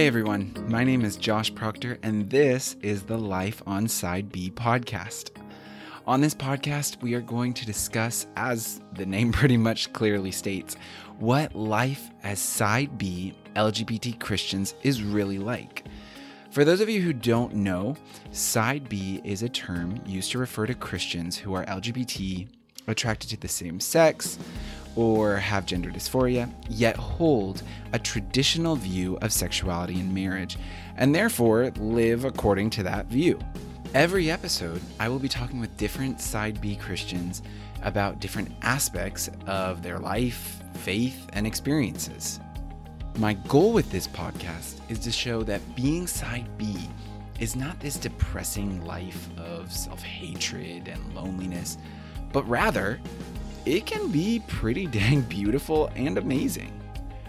Hey everyone, my name is Josh Proctor, and this is the Life on Side B podcast. On this podcast, we are going to discuss, as the name pretty much clearly states, what life as Side B LGBT Christians is really like. For those of you who don't know, Side B is a term used to refer to Christians who are LGBT, attracted to the same sex, or have gender dysphoria, yet hold a traditional view of sexuality and marriage, and therefore live according to that view. Every episode, I will be talking with different Side B Christians about different aspects of their life, faith, and experiences. My goal with this podcast is to show that being Side B is not this depressing life of self hatred and loneliness, but rather it can be pretty dang beautiful and amazing.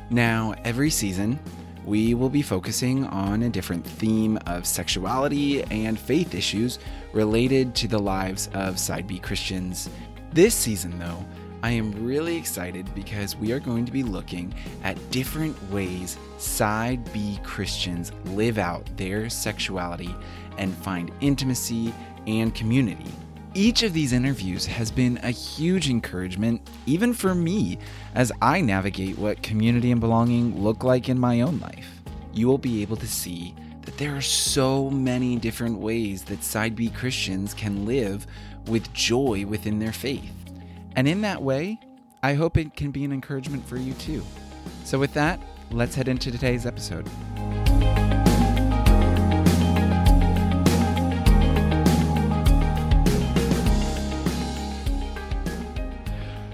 Now, every season, we will be focusing on a different theme of sexuality and faith issues related to the lives of Side B Christians. This season, though, I am really excited because we are going to be looking at different ways Side B Christians live out their sexuality and find intimacy and community. Each of these interviews has been a huge encouragement, even for me, as I navigate what community and belonging look like in my own life. You will be able to see that there are so many different ways that Side B Christians can live with joy within their faith. And in that way, I hope it can be an encouragement for you too. So, with that, let's head into today's episode.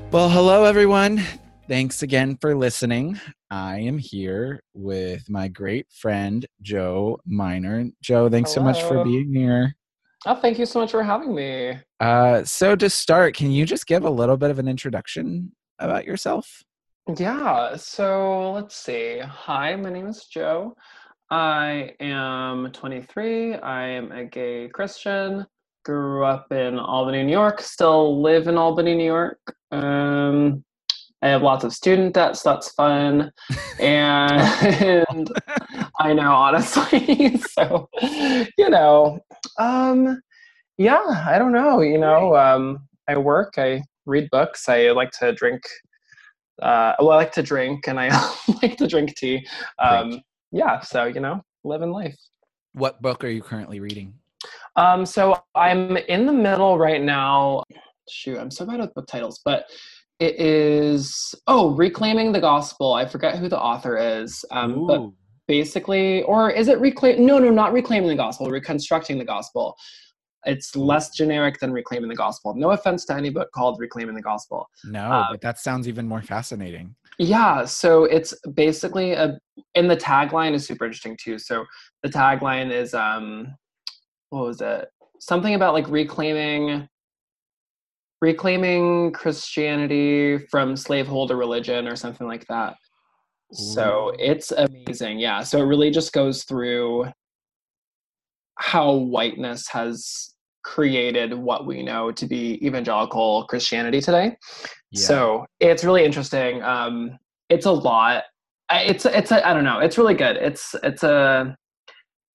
Well, hello, everyone. Thanks again for listening. I am here with my great friend, Joe Miner. Joe, thanks Hello. so much for being here. Oh, thank you so much for having me. Uh, so, to start, can you just give a little bit of an introduction about yourself? Yeah, so let's see. Hi, my name is Joe. I am 23. I am a gay Christian. Grew up in Albany, New York. Still live in Albany, New York. Um, I have lots of student debt, so that's fun. And I know, honestly. so, you know, um, yeah, I don't know. You know, um, I work, I read books, I like to drink. Uh, well, I like to drink, and I like to drink tea. Um, yeah, so you know, living life. What book are you currently reading? Um, so I'm in the middle right now. Shoot, I'm so bad with book titles, but it is oh, reclaiming the gospel. I forget who the author is, um, but basically, or is it reclaim? No, no, not reclaiming the gospel. Reconstructing the gospel. It's less generic than reclaiming the gospel. No offense to any book called reclaiming the gospel. no, uh, but that sounds even more fascinating. Yeah, so it's basically a and the tagline is super interesting too. So the tagline is um what was it? Something about like reclaiming reclaiming Christianity from slaveholder religion or something like that. So it's amazing. Yeah. So it really just goes through how whiteness has created what we know to be evangelical Christianity today. Yeah. So it's really interesting. Um, it's a lot. It's it's a, I don't know. It's really good. It's it's a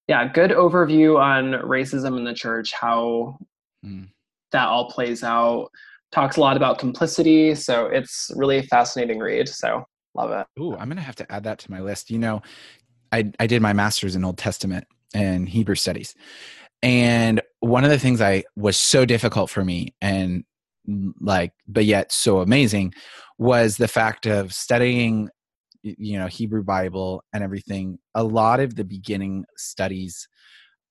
yeah good overview on racism in the church. How Mm. that all plays out. Talks a lot about complicity. So it's really a fascinating read. So love it. Ooh, I'm gonna have to add that to my list. You know, I I did my master's in Old Testament and Hebrew studies, and one of the things I was so difficult for me, and like, but yet so amazing, was the fact of studying, you know, Hebrew Bible and everything. A lot of the beginning studies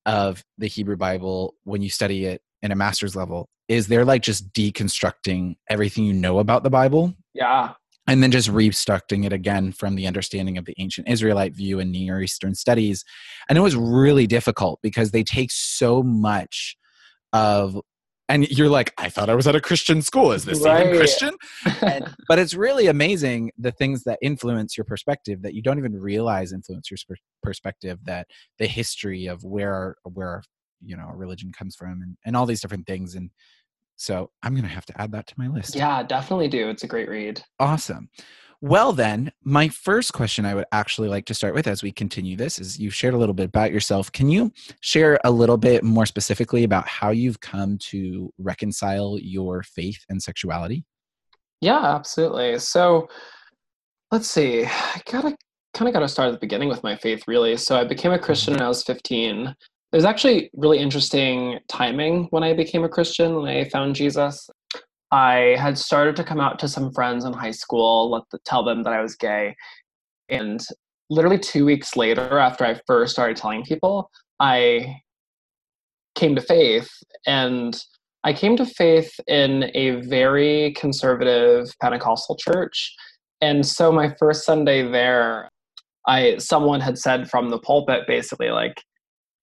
of the Hebrew Bible, when you study it in a master's level, is they're like just deconstructing everything you know about the Bible Yeah. and then just restructuring it again from the understanding of the ancient Israelite view and Near Eastern studies. And it was really difficult because they take so much of, and you're like, I thought I was at a Christian school. Is this even Right. Christian? And, but it's really amazing the things that influence your perspective that you don't even realize influence your perspective. That the history of where where you know religion comes from and, and all these different things. And so I'm gonna have to add that to my list. yeah, definitely do. It's a great read. Awesome. Well, then, my first question I would actually like to start with as we continue this is you shared a little bit about yourself. Can you share a little bit more specifically about how you've come to reconcile your faith and sexuality? Yeah, absolutely. So let's see. I gotta kind of got to start at the beginning with my faith, really. So I became a Christian mm-hmm. when I was 15. It was actually really interesting timing when I became a Christian when I found Jesus. I had started to come out to some friends in high school, let the, tell them that I was gay. And literally two weeks later, after I first started telling people, I came to faith. And I came to faith in a very conservative Pentecostal church. And so my first Sunday there, I someone had said from the pulpit basically like,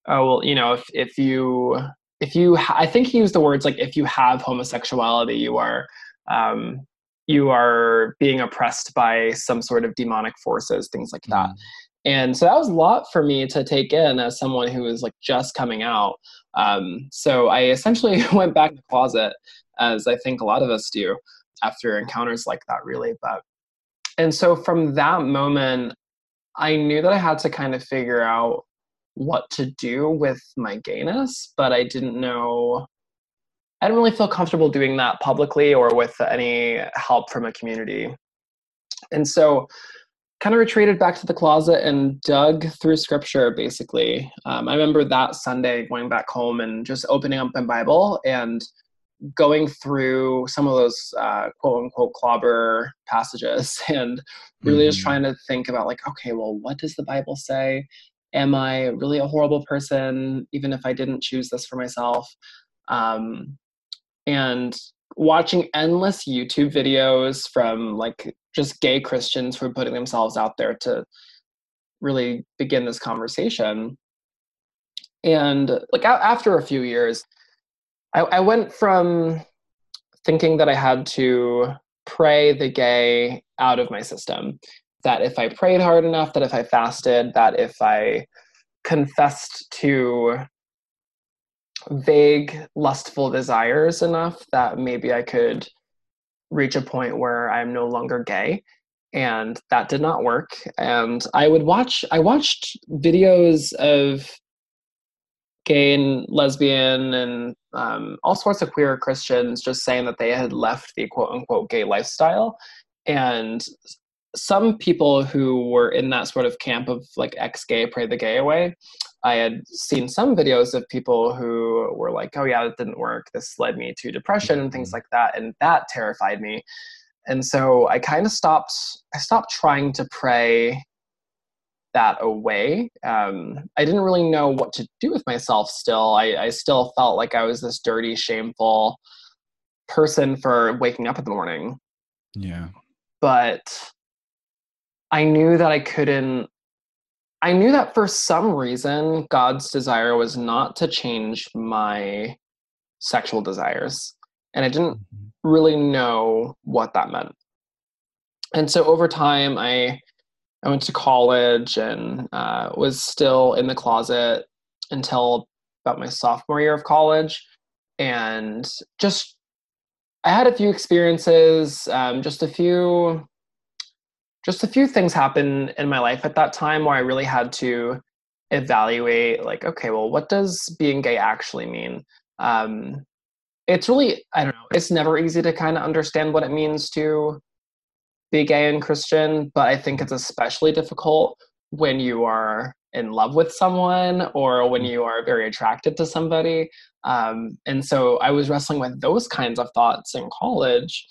oh well, you know, if if you if you ha- I think he used the words like if you have homosexuality, you are um, you are being oppressed by some sort of demonic forces, things like that. Mm. And so that was a lot for me to take in as someone who was like just coming out. Um, so I essentially went back in the closet, as I think a lot of us do after encounters like that, really. But and so from that moment, I knew that I had to kind of figure out what to do with my gayness, but I didn't know. I didn't really feel comfortable doing that publicly or with any help from a community. And so, kind of retreated back to the closet and dug through scripture basically. Um, I remember that Sunday going back home and just opening up my Bible and going through some of those uh, quote unquote clobber passages and really mm-hmm. just trying to think about like okay well what does the bible say am i really a horrible person even if i didn't choose this for myself um, and watching endless youtube videos from like just gay christians who are putting themselves out there to really begin this conversation and like after a few years I, I went from thinking that I had to pray the gay out of my system. That if I prayed hard enough, that if I fasted, that if I confessed to vague, lustful desires enough, that maybe I could reach a point where I'm no longer gay. And that did not work. And I would watch, I watched videos of gay and lesbian and um, all sorts of queer Christians just saying that they had left the quote unquote gay lifestyle. And some people who were in that sort of camp of like ex gay, pray the gay away, I had seen some videos of people who were like, oh, yeah, it didn't work. This led me to depression and things mm-hmm. like that. And that terrified me. And so I kind of stopped, I stopped trying to pray that away. Um, I didn't really know what to do with myself still. I, I still felt like I was this dirty, shameful person for waking up in the morning. Yeah. But I knew that I couldn't, I knew that for some reason, God's desire was not to change my sexual desires. And I didn't mm-hmm. really know what that meant. And so over time, I I went to college and uh, was still in the closet until about my sophomore year of college. And just, I had a few experiences, um, just a few, just a few things happened in my life at that time where I really had to evaluate, like, okay, well, what does being gay actually mean? Um, it's really, I don't know, it's never easy to kind of understand what it means to be gay and Christian, but I think it's especially difficult when you are in love with someone or when you are very attracted to somebody. Um, and so I was wrestling with those kinds of thoughts in college.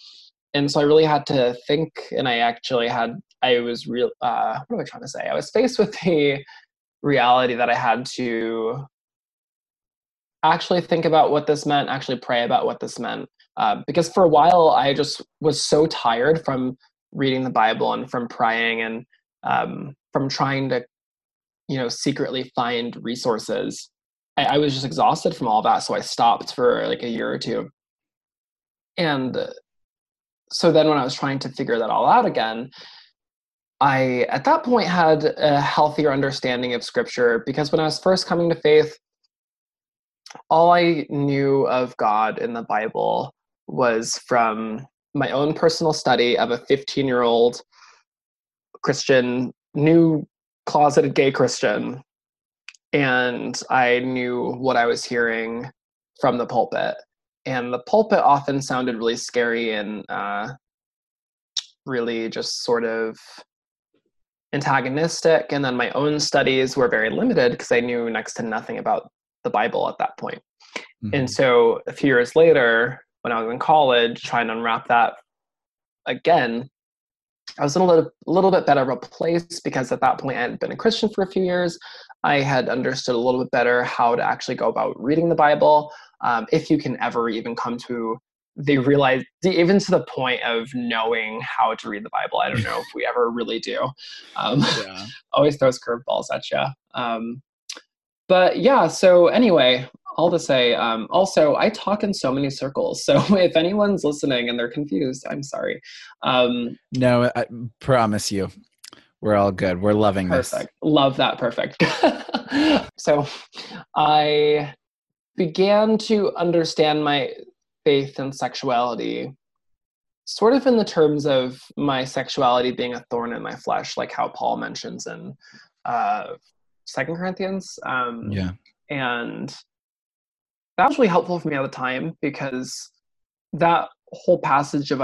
And so I really had to think, and I actually had, I was real, uh, what am I trying to say? I was faced with the reality that I had to actually think about what this meant, actually pray about what this meant. Uh, because for a while I just was so tired from reading the Bible and from praying and um, from trying to, you know, secretly find resources. I, I was just exhausted from all that, so I stopped for like a year or two. And so then when I was trying to figure that all out again, I at that point had a healthier understanding of scripture because when I was first coming to faith, all I knew of God in the Bible was from my own personal study of a 15 year old Christian, new closeted gay Christian, and I knew what I was hearing from the pulpit. And the pulpit often sounded really scary and uh, really just sort of antagonistic. And then my own studies were very limited because I knew next to nothing about the Bible at that point. Mm-hmm. And so a few years later, when I was in college, trying to unwrap that again, I was in a little, a little bit better of a place because at that point I had been a Christian for a few years. I had understood a little bit better how to actually go about reading the Bible. Um, if you can ever even come to the realize even to the point of knowing how to read the Bible. I don't know if we ever really do. Um, yeah. always throws curveballs at you. Um, but yeah, so anyway, all to say, um, also, I talk in so many circles. So if anyone's listening and they're confused, I'm sorry. Um, no, I promise you. We're all good. We're loving perfect. this. Love that. Perfect. so I began to understand my faith and sexuality sort of in the terms of my sexuality being a thorn in my flesh, like how Paul mentions in uh, Second Corinthians. Um, yeah. And that was really helpful for me at the time because that whole passage of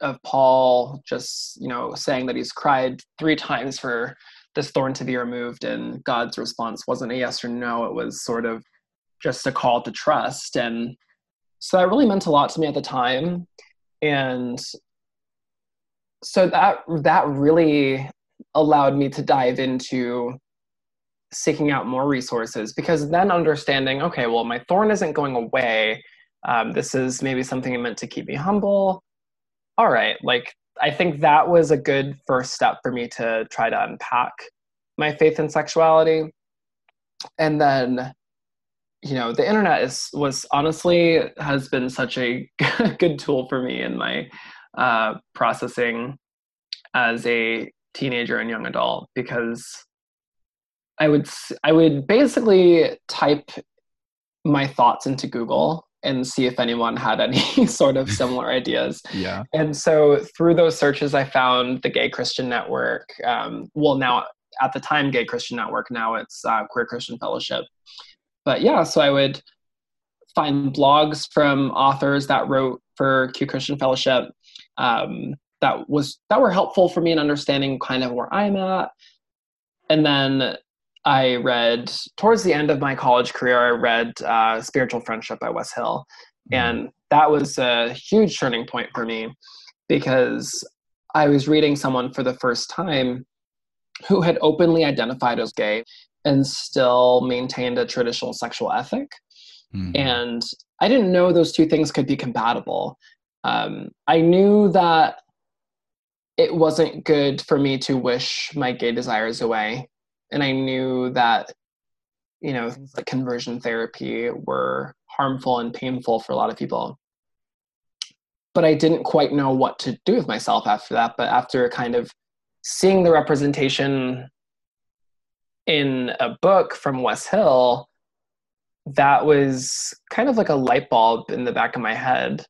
of Paul just you know saying that he's cried three times for this thorn to be removed, and God's response wasn't a yes or no; it was sort of just a call to trust, and so that really meant a lot to me at the time, and so that that really allowed me to dive into seeking out more resources because then understanding okay well my thorn isn't going away. Um, this is maybe something meant to keep me humble. All right like i think that was a good first step for me to try to unpack my faith and sexuality. And then you know the internet is was honestly has been such a good tool for me in my uh, processing as a teenager and young adult because I would I would basically type my thoughts into Google and see if anyone had any sort of similar ideas. Yeah. And so through those searches, I found the Gay Christian Network. Um, well, now at the time, Gay Christian Network. Now it's uh, Q Christian Fellowship. But yeah, so I would find blogs from authors that wrote for Q Christian Fellowship um, that was that were helpful for me in understanding kind of where I'm at. And then I read towards the end of my college career. I read uh, Spiritual Friendship by Wes Hill, mm-hmm. and that was a huge turning point for me because I was reading someone for the first time who had openly identified as gay and still maintained a traditional sexual ethic. Mm-hmm. And I didn't know those two things could be compatible. Um, I knew that it wasn't good for me to wish my gay desires away and I knew that you know things like conversion therapy were harmful and painful for a lot of people. But I didn't quite know what to do with myself after that. But after kind of seeing the representation in a book from Wes Hill, that was kind of like a light bulb in the back of my head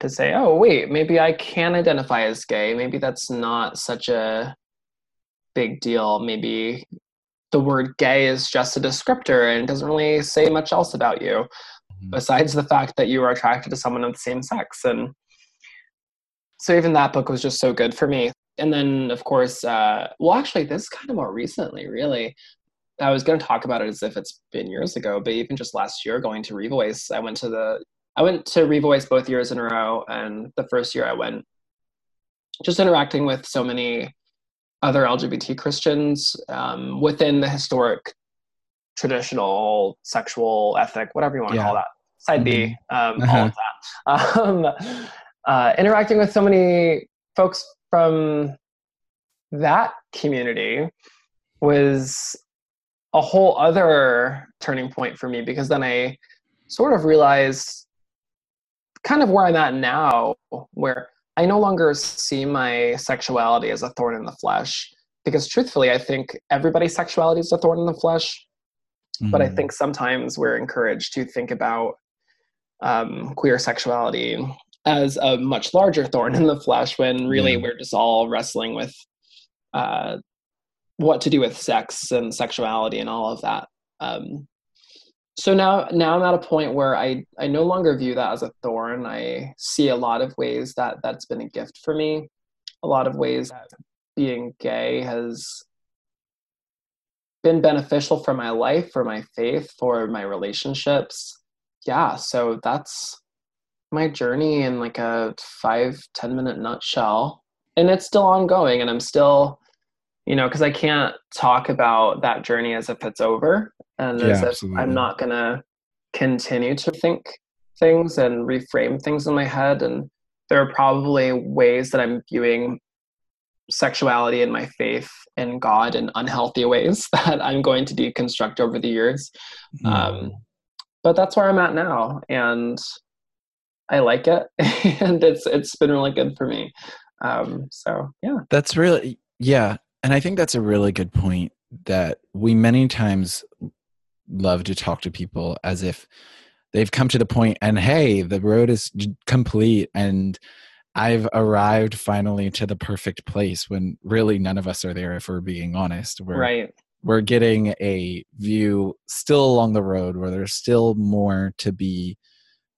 to say, oh, wait, maybe I can identify as gay. Maybe that's not such a big deal. Maybe the word gay is just a descriptor and doesn't really say much else about you mm-hmm. besides the fact that you are attracted to someone of the same sex and so even that book was just so good for me and then of course uh, well actually this is kind of more recently really i was going to talk about it as if it's been years ago but even just last year going to revoice i went to the i went to revoice both years in a row and the first year i went just interacting with so many other LGBT Christians um, within the historic traditional sexual ethic, whatever you want to yeah. call that, side mm-hmm. B, um, uh-huh. all of that. Um, uh, interacting with so many folks from that community was a whole other turning point for me because then I sort of realized kind of where I'm at now, where I no longer see my sexuality as a thorn in the flesh because truthfully, I think everybody's sexuality is a thorn in the flesh. Mm-hmm. But I mm. think sometimes we're encouraged to think about um, queer sexuality as a much larger thorn in the flesh when really we're just all wrestling with uh, what to do with sex and sexuality and all of that. Um, so now now I'm at a point where I I no longer view that as a thorn. I see a lot of ways that that's been a gift for me. A lot of ways that being gay has been beneficial for my life, for my faith, for my relationships. Yeah, so that's my journey in like a five ten minute nutshell. And it's still ongoing and I'm still you know, because I can't talk about that journey as if it's over and yeah, as if. I'm not going to continue to think things and reframe things in my head. And there are probably ways that I'm viewing sexuality and my faith in God in unhealthy ways that I'm going to deconstruct over the years. Mm. Um, but that's where I'm at now, and I like it, and it's it's been really good for me. Um, so yeah, that's really yeah, and I think that's a really good point that we many times love to talk to people as if they've come to the point and hey, the road is complete and I've arrived finally to the perfect place when really none of us are there if we're being honest. We're, right. We're getting a view still along the road where there's still more to be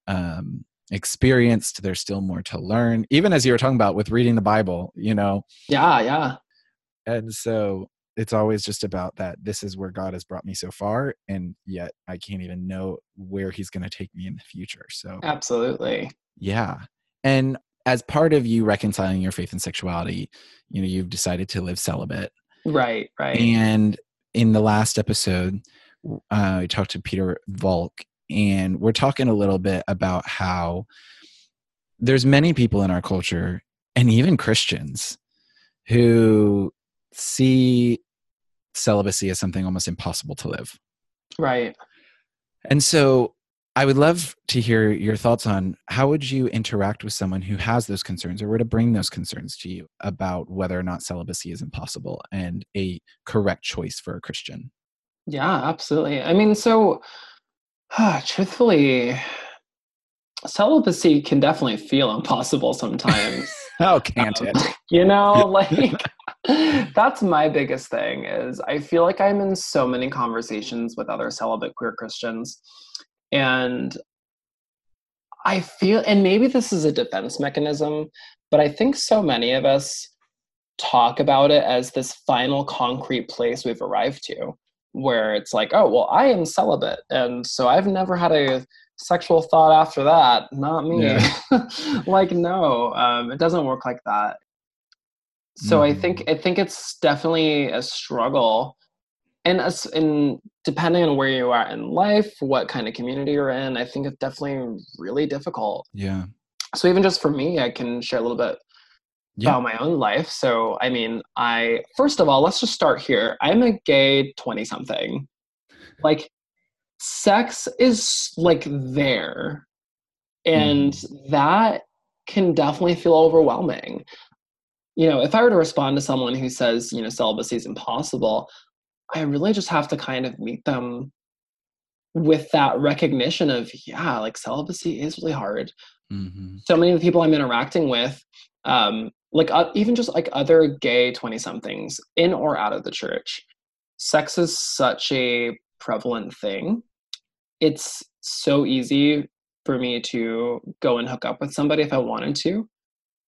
um, experienced. There's still more to learn. Even as you were talking about with reading the Bible, you know. Yeah, yeah and so it's always just about that this is where god has brought me so far and yet i can't even know where he's going to take me in the future so absolutely yeah and as part of you reconciling your faith and sexuality you know you've decided to live celibate right right and in the last episode uh, we talked to Pieter Valk and we're talking a little bit about how there's many people in our culture and even christians who see celibacy as something almost impossible to live. Right. And so I would love to hear your thoughts on how would you interact with someone who has those concerns or were to bring those concerns to you about whether or not celibacy is impossible and a correct choice for a Christian. Yeah, absolutely. I mean, so Ah, truthfully, celibacy can definitely feel impossible sometimes. oh, can't um, it? you know, like that's my biggest thing is I feel like I'm in so many conversations with other celibate queer Christians and I feel and maybe this is a defense mechanism, but I think so many of us talk about it as this final concrete place we've arrived to where it's like, oh, well, I am celibate and so I've never had a sexual thought after that not me yeah. like no um, it doesn't work like that so mm-hmm. i think mm-hmm. i think it's definitely a struggle and as in depending on where you are in life what kind of community you're in i think it's definitely really difficult yeah so even just for me i can share a little bit yeah. about my own life so i mean i first of all let's just start here i'm a gay 20 something like sex is like there and mm. that can definitely feel overwhelming you know if i were to respond to someone who says you know celibacy is impossible i really just have to kind of meet them with that recognition of yeah like celibacy is really hard mm-hmm. so many of the people i'm interacting with um like uh, even just like other gay 20 somethings in or out of the church sex is such a prevalent thing it's so easy for me to go and hook up with somebody if I wanted to.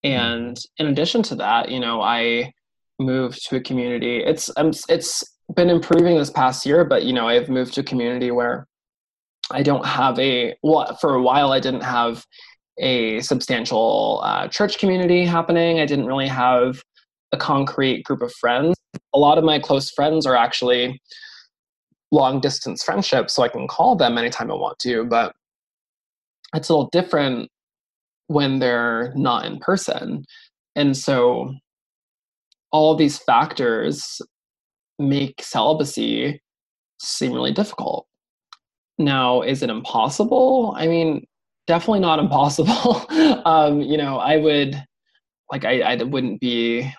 Mm-hmm. And in addition to that, you know, I moved to a community. It's um, it's been improving this past year, but you know, I've moved to a community where I don't have a well for a while I didn't have a substantial uh, church community happening. I didn't really have a concrete group of friends. A lot of my close friends are actually long distance friendships so I can call them anytime I want to, but it's a little different when they're not in person. And so all these factors make celibacy seem really difficult. Now, is it impossible? I mean, definitely not impossible. um, you know, I would like I, I wouldn't be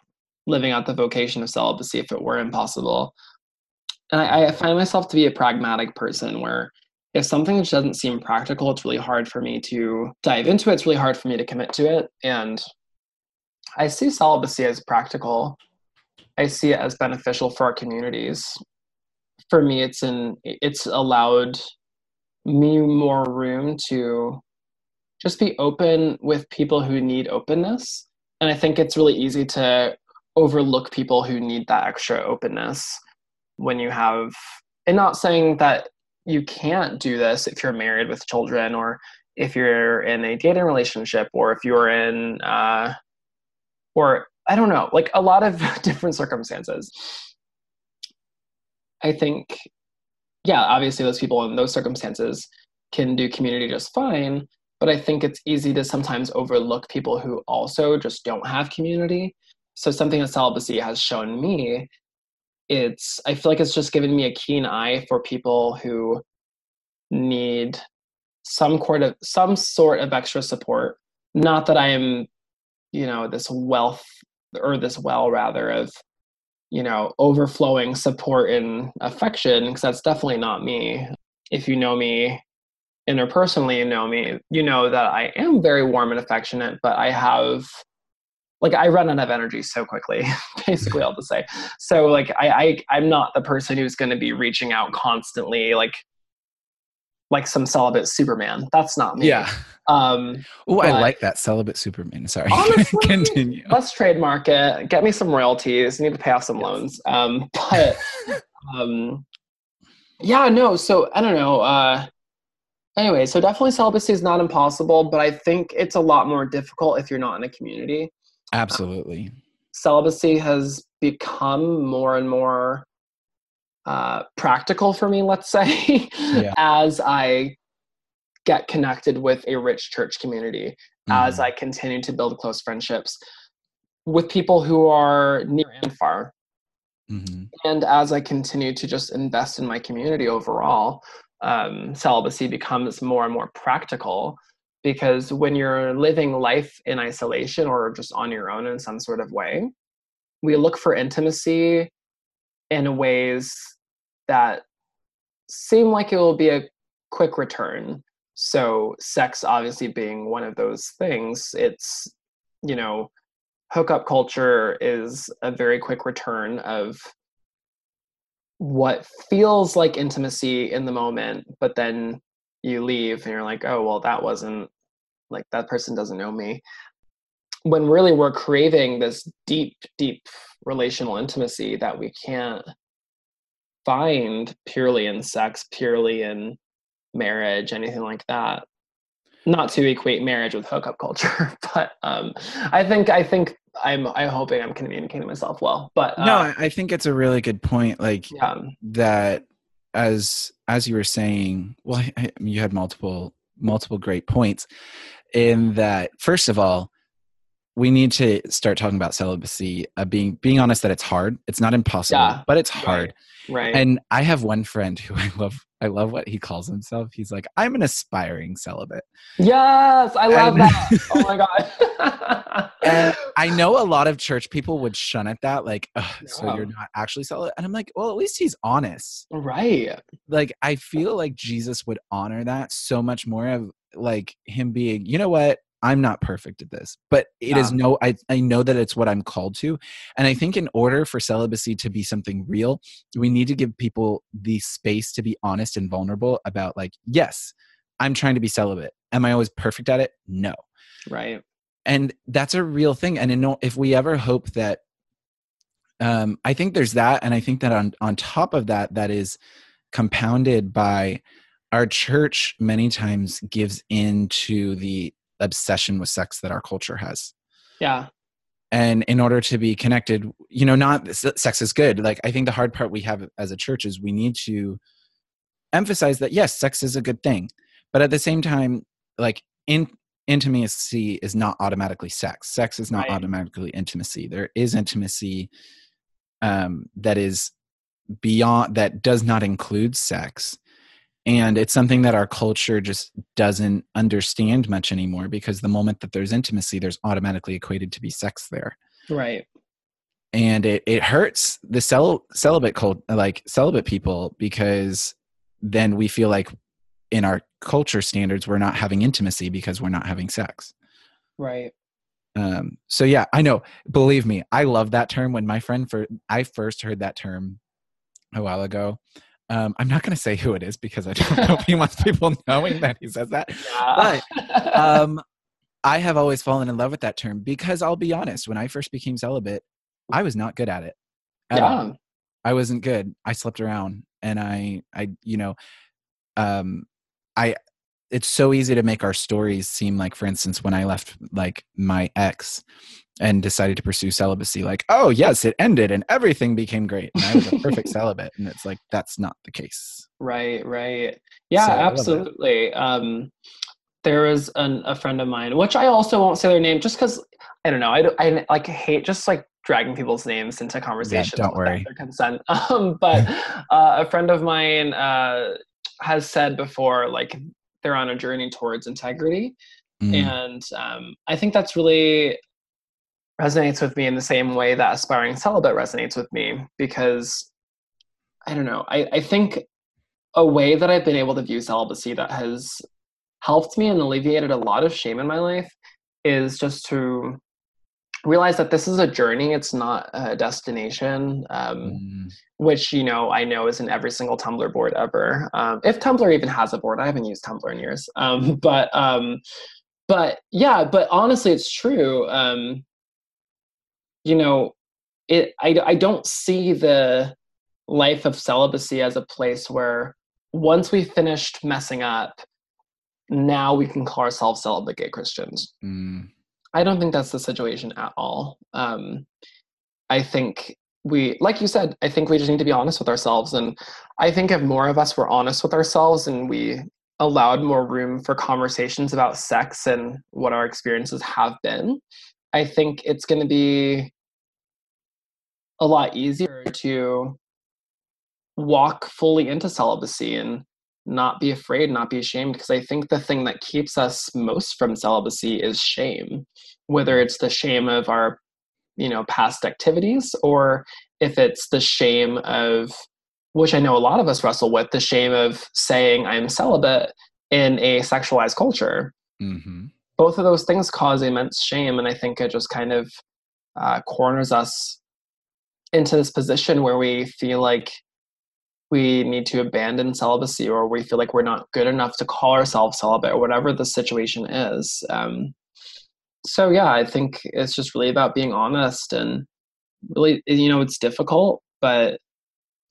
living out the vocation of celibacy if it were impossible. And I, I find myself to be a pragmatic person where if something doesn't seem practical, it's really hard for me to dive into it. It's really hard for me to commit to it. And I see celibacy as practical I see it as beneficial for our communities. For me, it's in it's allowed me more room to just be open with people who need openness. And I think it's really easy to overlook people who need that extra openness when you have and not saying that you can't do this if you're married with children or if you're in a dating relationship or if you're in uh, or i don't know like a lot of different circumstances i think yeah obviously those people in those circumstances can do community just fine but i think it's easy to sometimes overlook people who also just don't have community. So something that celibacy has shown me it's i feel like it's just given me a keen eye for people who need some sort of some sort of extra support. Not that i am you know this wealth or this well rather of you know overflowing support and affection because that's definitely not me. If you know me interpersonally you know me you know that i am very warm and affectionate but i have like I run out of energy so quickly, basically all to say. So like I, I I'm not the person who's gonna be reaching out constantly like like some celibate Superman. That's not me. Yeah. Um Oh, I like that celibate Superman. Sorry. Honestly, Continue. Let's trademark it. Get me some royalties. need to pay off some yes. loans. Um but um yeah, no, so I don't know. Uh anyway, so definitely celibacy is not impossible, but I think it's a lot more difficult if you're not in a community. Absolutely. celibacy has become more and more uh, practical for me, let's say, yeah. as I get connected with a rich church community, mm-hmm. as I continue to build close friendships with people who are near and far. Mm-hmm. And as I continue to just invest in my community overall, um, celibacy becomes more and more practical because when you're living life in isolation or just on your own in some sort of way we look for intimacy in ways that seem like it will be a quick return. So sex obviously being one of those things it's you know hookup culture is a very quick return of what feels like intimacy in the moment but then you leave and you're like oh well that wasn't like that person doesn't know me. When really we're craving this deep deep relational intimacy that we can't find purely in sex purely in marriage anything like that. Not to equate marriage with hookup culture but um i think i think i'm i'm hoping i'm communicating myself well but uh, no i think it's a really good point like yeah. that as as you were saying well I, you had multiple multiple great points in that first of all we need to start talking about celibacy uh, being being honest that it's hard. It's not impossible yeah. but it's hard. Right. right and i have one friend who i love i love what he calls himself. He's like i'm an aspiring celibate. Yes i love and, that. Oh my god. And i know a lot of church people would shun at that like so you're not actually celibate? And i'm like well at least he's honest. Right. Like i feel like jesus would honor that so much more of like him being you know what I'm not perfect at this, but it yeah. is no, I, I know that it's what I'm called to. And I think in order for celibacy to be something real, we need to give people the space to be honest and vulnerable about, like, yes, I'm trying to be celibate. Am I always perfect at it? No. Right. And that's a real thing. And in, if we ever hope that, um, I think there's that. And I think that on, on top of that, that is compounded by our church many times gives in to the obsession with sex that our culture has. Yeah. And in order to be connected, you know, not sex is good. Like, I think the hard part we have as a church is we need to emphasize that, yes, sex is a good thing. But at the same time, like, in, intimacy is not automatically sex. Sex is not right. automatically intimacy. There is intimacy um, that is beyond, that does not include sex and it's something that our culture just doesn't understand much anymore because the moment that there's intimacy there's automatically equated to be sex there right and it, it hurts the cel- celibate cult like celibate people because then we feel like in our culture standards we're not having intimacy because we're not having sex right Um, so yeah, I know. Believe me, I love that term. When my friend for I first heard that term a while ago, um, I'm not going to say who it is because I don't know if he wants people knowing that he says that. Yeah. But um, I have always fallen in love with that term because I'll be honest, when I first became celibate, I was not good at it. at all. yeah. I wasn't good. I slept around and I I you know um I it's so easy to make our stories seem like for instance when I left like my ex and decided to pursue celibacy like oh yes it ended and everything became great and I was a perfect celibate and it's like that's not the case. Right, right. Yeah, So, I love that. absolutely. Um, there was an, a friend of mine, which I also won't say their name, just because I don't know. I, I like hate just like dragging people's names into conversations. don't worry. Their consent. Um, but uh, a friend of mine uh, has said before, like they're on a journey towards integrity, Mm, and um, I think that's really resonates with me in the same way that aspiring celibate resonates with me because I don't know. I, I think a way that I've been able to view celibacy that has helped me and alleviated a lot of shame in my life is just to realize that this is a journey. It's not a destination. Um, mm, which you know I know is in every single Tumblr board ever. Um, if Tumblr even has a board, I haven't used Tumblr in years. Um, but um, but yeah, but honestly, it's true. You know, it. I I don't see the life of celibacy as a place where once we finished messing up, now we can call ourselves celibate gay Christians. mm, I don't think that's the situation at all. Um, I think we, like you said, I think we just need to be honest with ourselves. And I think if more of us were honest with ourselves and we allowed more room for conversations about sex and what our experiences have been, I think it's going to be a lot easier to walk fully into celibacy and not be afraid, not be ashamed. Because I think the thing that keeps us most from celibacy is shame, whether it's the shame of our, you know, past activities or if it's the shame of, which I know a lot of us wrestle with, the shame of saying I'm celibate in a sexualized culture. mhm. Both of those things cause immense shame, and I think it just kind of uh, corners us into this position where we feel like we need to abandon celibacy or we feel like we're not good enough to call ourselves celibate or whatever the situation is. Um, so yeah i think it's just really about being honest and really you know it's difficult but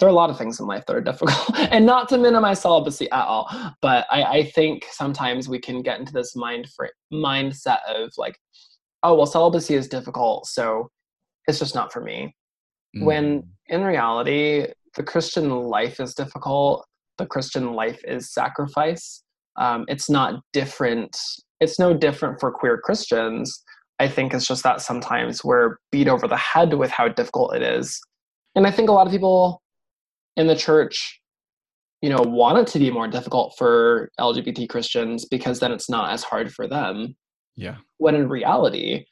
there are a lot of things in life that are difficult and not to minimize celibacy at all but i, I think sometimes we can get into this mind fr- mindset of like oh well celibacy is difficult so it's just not for me. When Mm, in reality the christian life is difficult the christian life is sacrifice. Um, it's not different it's no different for queer christians. I think it's just that sometimes we're beat over the head with how difficult it is. And i think a lot of people in the church you know want it to be more difficult for lgbt christians because then it's not as hard for them yeah. when in reality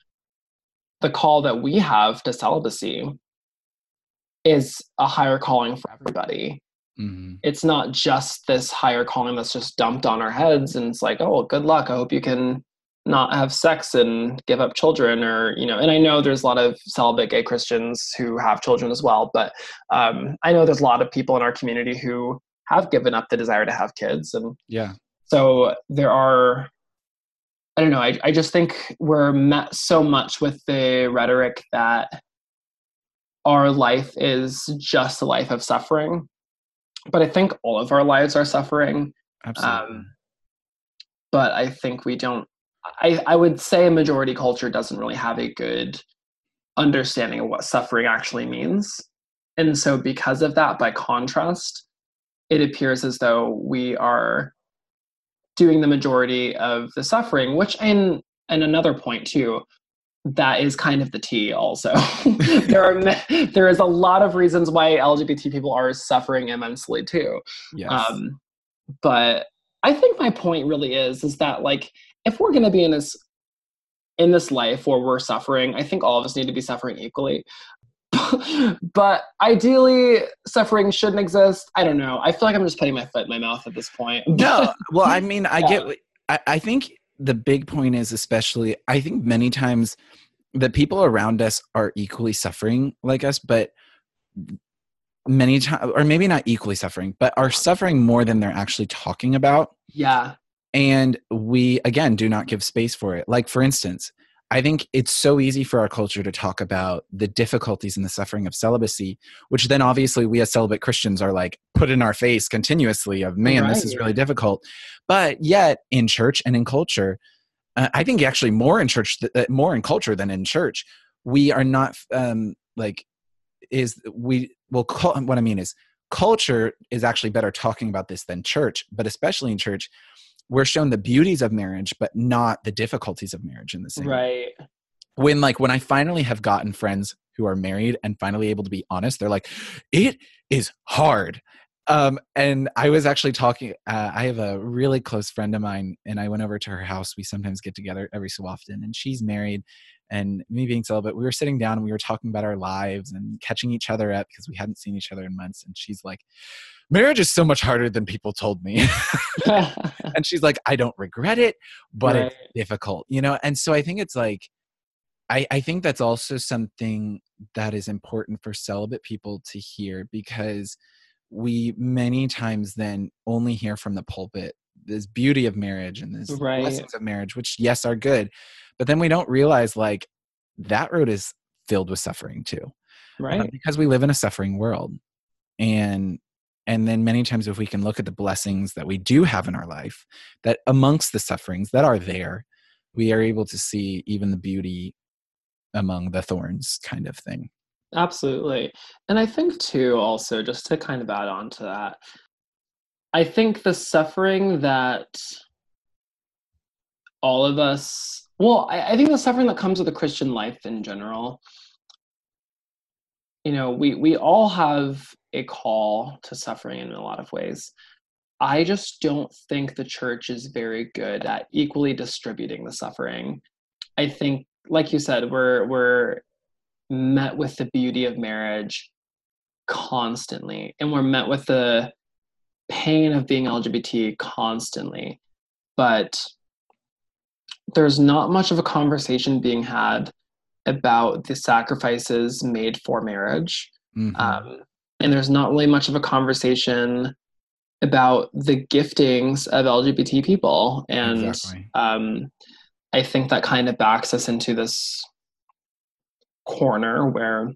the call that we have to celibacy is a higher calling for everybody mhm. it's not just this higher calling that's just dumped on our heads and it's like oh good luck i hope you can not have sex and give up children or you know and i know there's a lot of celibate gay christians who have children as well but um, i know there's a lot of people in our community who have given up the desire to have kids and Yeah. so there are i don't know i, I just think we're met so much with the rhetoric that our life is just a life of suffering but i think all of our lives are suffering Absolutely. um, but i think we don't I, I would say a majority culture doesn't really have a good understanding of what suffering actually means. And so because of that by contrast it appears as though we are doing the majority of the suffering which and and another point too that is kind of the tea also. There are there is a lot of reasons why lgbt people are suffering immensely too. Yes. um, but I think my point really is is that like if we're going to be in this in this life where we're suffering, I think all of us need to be suffering equally. but ideally, suffering shouldn't exist. I don't know. I feel like I'm just putting my foot in my mouth at this point. no well i mean i Yeah. get I, I think the big point is especially I think many times the people around us are equally suffering like us, but many times or maybe not equally suffering, but are suffering more than they're actually talking about. Yeah. And we again do not give space for it. Like for instance, I think it's so easy for our culture to talk about the difficulties and the suffering of celibacy, which then obviously we as celibate Christians are like put in our face continuously of, man, right. this is really difficult. But yet in church and in culture, uh, I think actually more in church, uh, more in culture than in church, we are not um, like, is we, well, what I mean is culture is actually better talking about this than church, but especially in church, we're shown the beauties of marriage but not the difficulties of marriage in the same right. When like when i finally have gotten friends who are married and finally able to be honest they're like it is hard. Um and i was actually talking uh, i have a really close friend of mine and i went over to her house. We sometimes get together every so often and she's married and me being celibate we were sitting down and we were talking about our lives and catching each other up because we hadn't seen each other in months and she's like marriage is so much harder than people told me. and she's like, I don't regret it, but right. it's difficult, you know? And so I think it's like, I, I think that's also something that is important for celibate people to hear because we many times then only hear from the pulpit this beauty of marriage and this right. blessings of marriage, which yes are good, but then we don't realize like that road is filled with suffering too, uh, right? Uh, because we live in a suffering world, and and then many times if we can look at the blessings that we do have in our life that amongst the sufferings that are there we are able to see even the beauty among the thorns kind of thing. Absolutely. And i think too also just to kind of add on to that i think the suffering that all of us well I, I think the suffering that comes with a christian life in general you know we we all have a call to suffering in a lot of ways. I just don't think the church is very good at equally distributing the suffering. I think, like you said, we're we're met with the beauty of marriage constantly, and we're met with the pain of being LGBT constantly. But there's not much of a conversation being had about the sacrifices made for marriage. Mm-hmm. Um, and there's not really much of a conversation about the giftings of LGBT people. And exactly. um, I think that kind of backs us into this corner where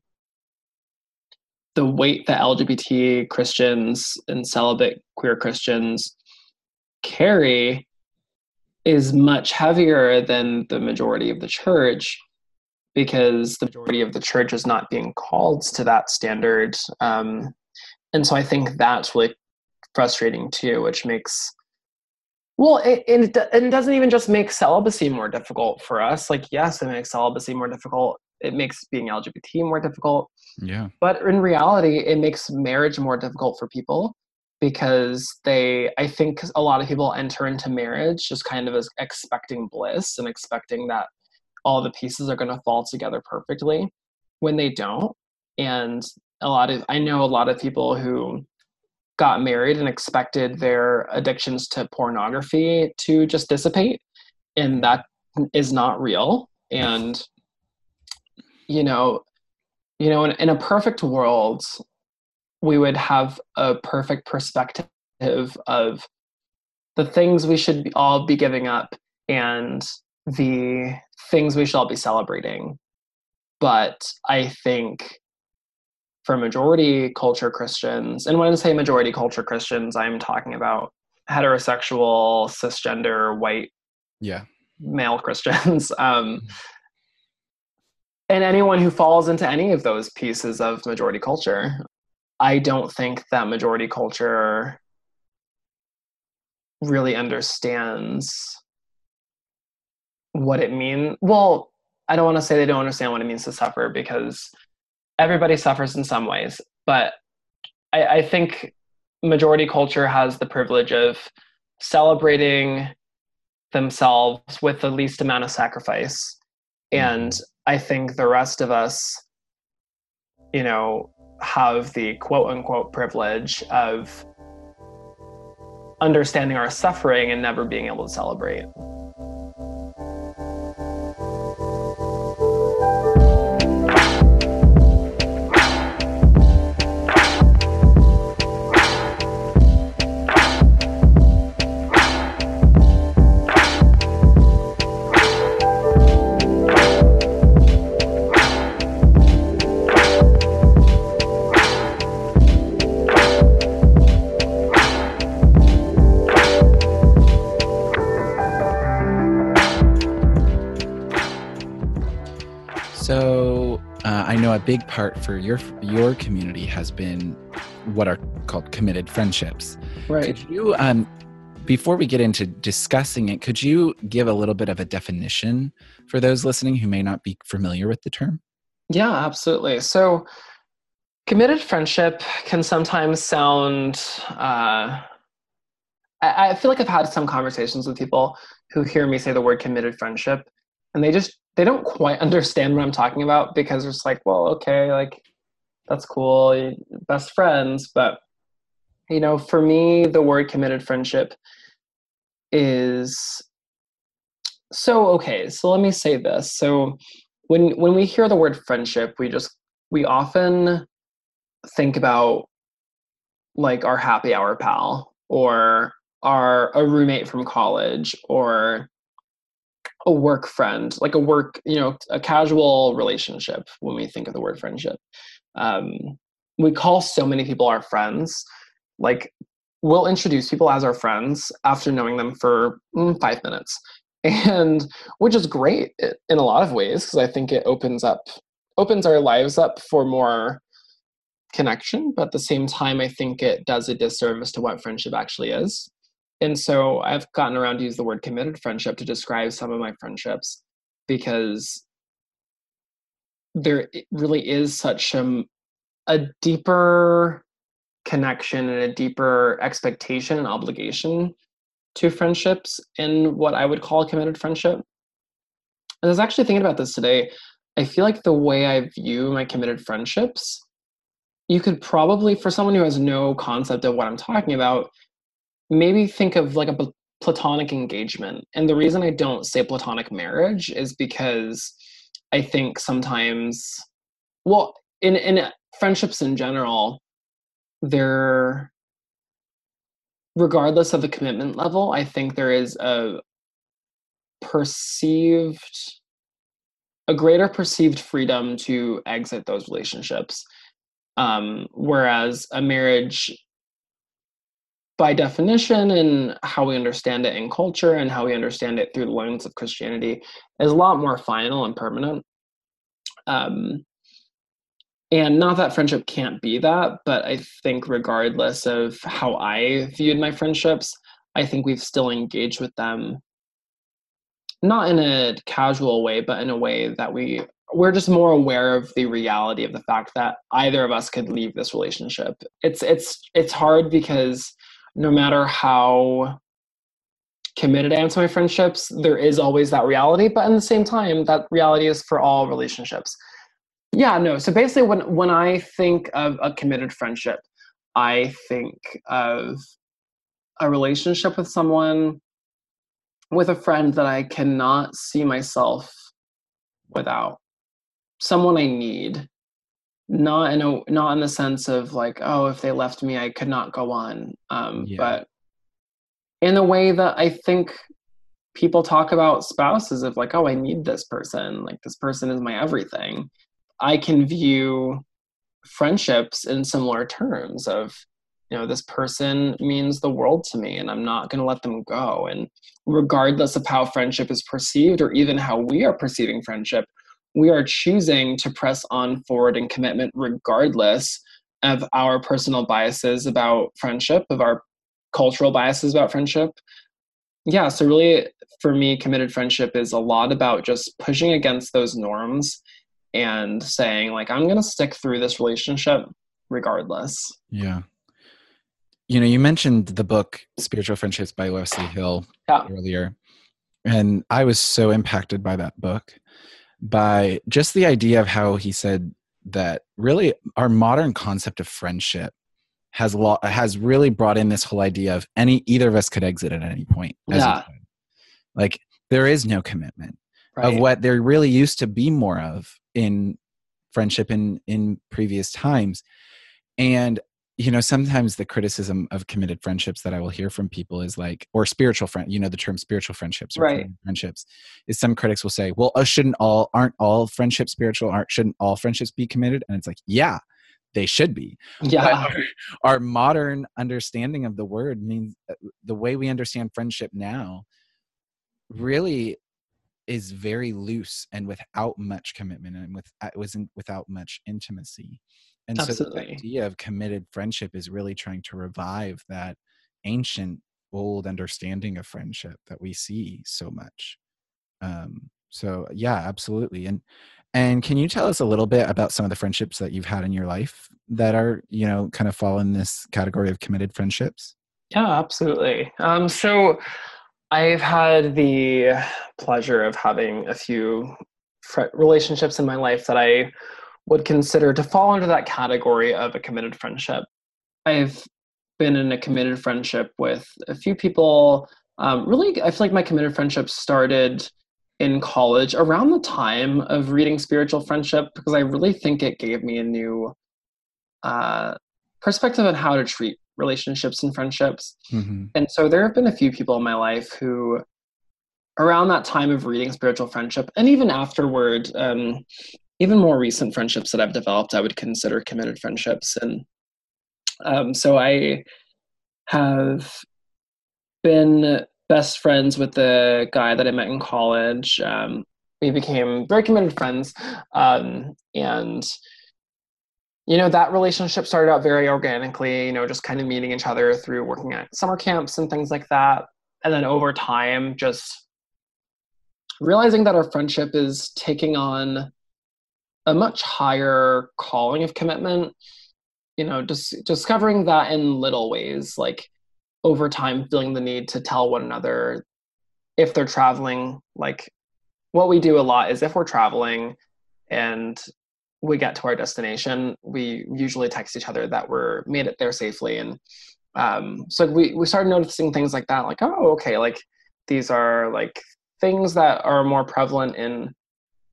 the weight that LGBT Christians and celibate queer Christians carry is much heavier than the majority of the church because the majority of the church is not being called to that standard. Um, and so I think that's really frustrating too, which makes well, it, it, it doesn't even just make celibacy more difficult for us. Like, yes, it makes celibacy more difficult. It makes being LGBT more difficult. Yeah. But in reality, it makes marriage more difficult for people because they, I think a lot of people enter into marriage just kind of as expecting bliss and expecting that all the pieces are going to fall together perfectly when they don't. And a lot of i know a lot of people who got married and expected their addictions to pornography to just dissipate and that is not real. And you know you know in, in a perfect world we would have a perfect perspective of the things we should all be giving up and the things we should all be celebrating. But I think for majority culture Christians, and when I say majority culture Christians, I'm talking about heterosexual, cisgender, white, yeah, male Christians. um, mm-hmm. and anyone who falls into any of those pieces of majority culture, I don't think that majority culture really understands what it means. Well, I don't want to say they don't understand what it means to suffer because everybody suffers in some ways, but I, I think majority culture has the privilege of celebrating themselves with the least amount of sacrifice. And mm-hmm. I think the rest of us, you know, have the quote unquote privilege of understanding our suffering and never being able to celebrate. Big part for your your community has been what are called committed friendships. Right. Could you, um, before we get into discussing it, could you give a little bit of a definition for those listening who may not be familiar with the term? Yeah, absolutely. So, committed friendship can sometimes sound. Uh, I, I feel like I've had some conversations with people who hear me say the word committed friendship, and they just they don't quite understand what I'm talking about because it's like, well, okay, like that's cool, best friends, but you know, for me, the word committed friendship is so okay. So let me say this. So when when we hear the word friendship, we just we often think about like our happy hour pal or our a roommate from college or a work friend like a work you know a casual relationship when we think of the word friendship. Um, we call so many people our friends. Like we'll introduce people as our friends after knowing them for mm, five minutes. And which is great in a lot of ways because i think it opens up opens our lives up for more connection but at the same time i think it does a disservice to what friendship actually is and so i've gotten around to use the word committed friendship to describe some of my friendships because there really is such a, a deeper connection and a deeper expectation and obligation to friendships in what I would call a committed friendship. And I was actually thinking about this today. I feel like the way I view my committed friendships, you could probably, for someone who has no concept of what I'm talking about, maybe think of like a platonic engagement. And the reason I don't say platonic marriage is because I think sometimes, well, in, in friendships in general, they're regardless of the commitment level, I think there is a perceived a greater perceived freedom to exit those relationships. Um, whereas a marriage, by definition, and how we understand it in culture and how we understand it through the lens of Christianity, is a lot more final and permanent. Um, and not that friendship can't be that but i think regardless of how i viewed my friendships i think we've still engaged with them not in a casual way but in a way that we we're just more aware of the reality of the fact that either of us could leave this relationship it's it's it's hard because no matter how committed i am to my friendships there is always that reality but in the same time that reality is for all relationships yeah, no. So basically, when when I think of a committed friendship, I think of a relationship with someone, with a friend that I cannot see myself without, someone I need, not in a not in the sense of like, oh, if they left me, I could not go on, um, yeah. but in the way that I think people talk about spouses of like, oh, I need this person, like this person is my everything I can view friendships in similar terms of you know this person means the world to me and i'm not going to let them go and regardless of how friendship is perceived or even how we are perceiving friendship we are choosing to press on forward in commitment regardless of our personal biases about friendship of our cultural biases about friendship. Yeah so really for me committed friendship is a lot about just pushing against those norms and saying like i'm going to stick through this relationship regardless. Yeah. You know you mentioned the book spiritual friendships by wesley hill yeah. earlier and i was so impacted by that book by just the idea of how he said that really our modern concept of friendship has lo- has really brought in this whole idea of any either of us could exit at any point yeah. like there is no commitment right. of what there really used to be more of in friendship in in previous times and you know sometimes the criticism of committed friendships that i will hear from people is like or spiritual friend you know the term spiritual friendships right. friendships is some critics will say well uh, shouldn't all aren't all friendships spiritual? Aren't shouldn't all friendships be committed? And it's like yeah they should be. Yeah. our, our, modern understanding of the word means uh, the way we understand friendship now really is very loose and without much commitment and with it wasn't without much intimacy. And Absolutely. so the idea of committed friendship is really trying to revive that ancient old understanding of friendship that we see so much. Um so yeah absolutely. And and can you tell us a little bit about some of the friendships that you've had in your life that are you know kind of fall in this category of committed friendships? Yeah absolutely. Um so i've had the pleasure of having a few relationships in my life that i would consider to fall under that category of a committed friendship i've been in a committed friendship with a few people. Um, really, I feel like my committed friendship started in college around the time of reading Spiritual Friendship because I really think it gave me a new uh, perspective on how to treat relationships and friendships. Mm-hmm. And so there have been a few people in my life who, around that time of reading Spiritual Friendship, and even afterward, um, even more recent friendships that I've developed, I would consider committed friendships. And um, so I have been best friends with the guy that I met in college. Um, we became very committed friends, um, and you know that relationship started out very organically. You know, just kind of meeting each other through working at summer camps and things like that, and then over time, just realizing that our friendship is taking on a much higher calling of commitment you know just discovering that in little ways like over time feeling the need to tell one another if they're traveling like what we do a lot is if we're traveling and we get to our destination we usually text each other that we're made it there safely and um, so we, we started noticing things like that like oh okay like these are like things that are more prevalent in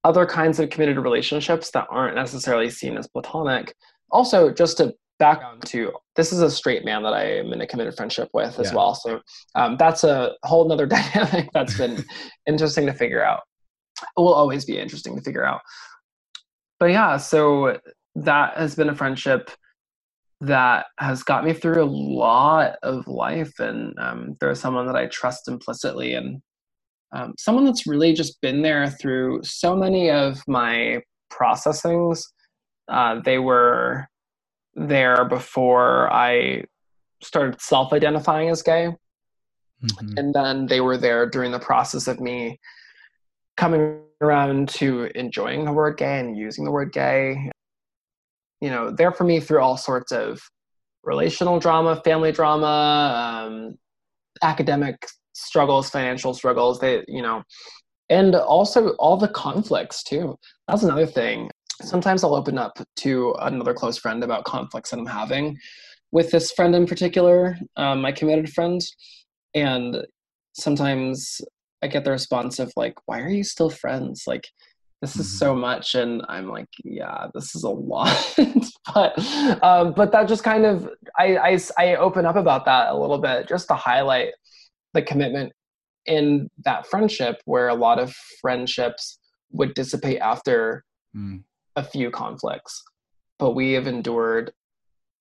other kinds of committed relationships that aren't necessarily seen as platonic also just to back on to this is a straight man that I am in a committed friendship with as yeah. well. So um, that's a whole nother dynamic that's been interesting to figure out. It will always be interesting to figure out. But yeah, so that has been a friendship that has got me through a lot of life, and um, there's someone that I trust implicitly, and um, someone that's really just been there through so many of my processings. Uh, they were there before I started self identifying as gay. Mm-hmm. And then they were there during the process of me coming around to enjoying the word gay and using the word gay. You know, there for me through all sorts of relational drama, family drama, um, academic struggles, financial struggles. They, you know, and also all the conflicts too. That's another thing sometimes I'll open up to another close friend about conflicts that I'm having with this friend in particular, um, my committed friend. And sometimes I get the response of like, why are you still friends? Like, this is so mm-hmm. much. And I'm like, yeah, this is a lot. but, um, but that just kind of, I, I, I open up about that a little bit just to highlight the commitment in that friendship where a lot of friendships would dissipate after mm a few conflicts, but we have endured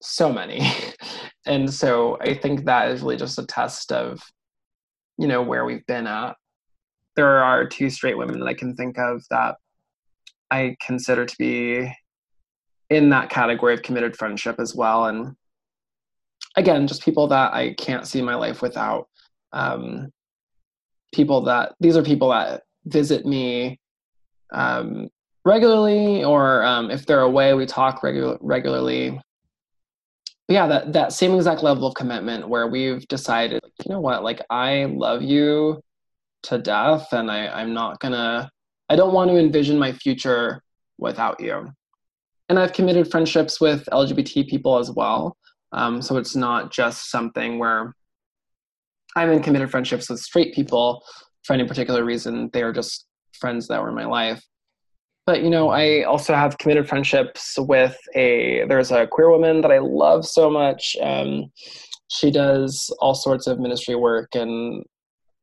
so many. and so I think that is really just a test of, you know, where we've been at. There are two straight women that I can think of that I consider to be in that category of committed friendship as well. And again, just people that I can't see my life without. Um, people that these are people that visit me um, regularly, or um, if they're away, we talk regu- regularly. But yeah, that that same exact level of commitment where we've decided, you know what, like I love you to death, and I I'm not gonna, I don't want to envision my future without you. And I've committed friendships with LGBT people as well. Um, so it's not just something where I'm in committed friendships with straight people for any particular reason. They are just friends that were in my life but you know i also have committed friendships with a there's a queer woman that i love so much um, she does all sorts of ministry work and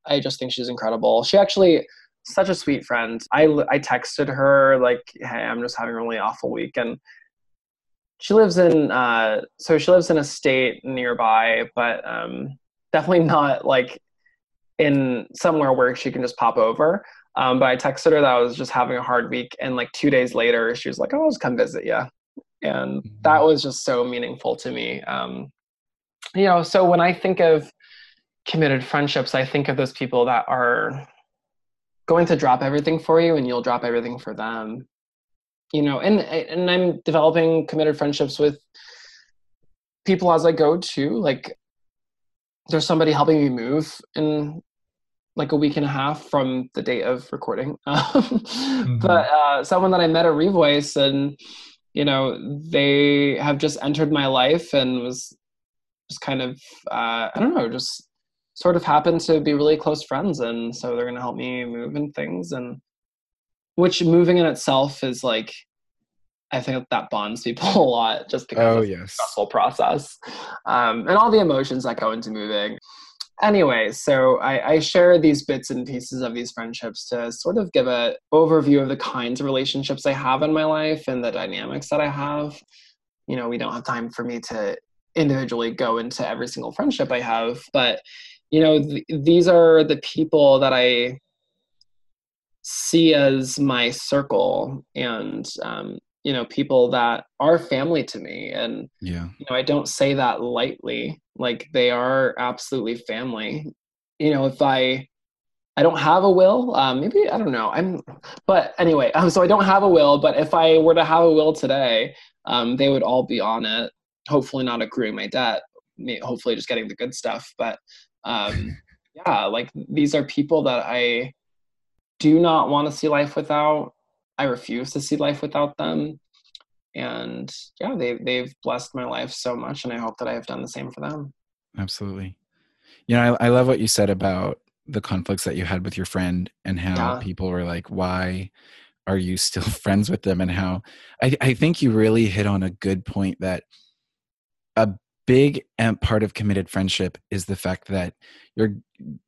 i just think she's incredible she actually such a sweet friend i i texted her like hey i'm just having a really awful week and she lives in uh, so she lives in a state nearby but um, definitely not like in somewhere where she can just pop over Um, but I texted her that I was just having a hard week, and like two days later, she was like, "Oh, I'll just come visit you," and mm-hmm. that was just so meaningful to me. Um, you know, so when I think of committed friendships, I think of those people that are going to drop everything for you, and you'll drop everything for them. You know, and and I'm developing committed friendships with people as I go too. Like, there's somebody helping me move in like a week and a half from the date of recording. mm-hmm. But uh, someone that I met at Revoice, and you know, they have just entered my life and was just kind of uh, I don't know, just sort of happen to be really close friends, and so they're going to help me move and things, and which moving in itself is like. I think that bonds people a lot just because oh, of yes. the stressful process um, and all the emotions that go into moving anyway, so I, I, share these bits and pieces of these friendships to sort of give an overview of the kinds of relationships I have in my life and the dynamics that I have. You know, we don't have time for me to individually go into every single friendship I have, but you know, th- these are the people that I see as my circle and um, you know people that are family to me. And yeah. you know i don't say that lightly. Like they are absolutely family. You know if i i don't have a will um, maybe i don't know. I'm but anyway um, so i don't have a will but if i were to have a will today um, they would all be on it. Hopefully not accruing my debt. Hopefully just getting the good stuff but um, yeah like these are people that i do not want to see life without I refuse to see life without them. And yeah, they they've blessed my life so much, and I hope that I have done the same for them. Absolutely. You know, I, I love what you said about the conflicts that you had with your friend and how yeah. people were like, why are you still friends with them? And how I, I think you really hit on a good point that a big part of committed friendship is the fact that you're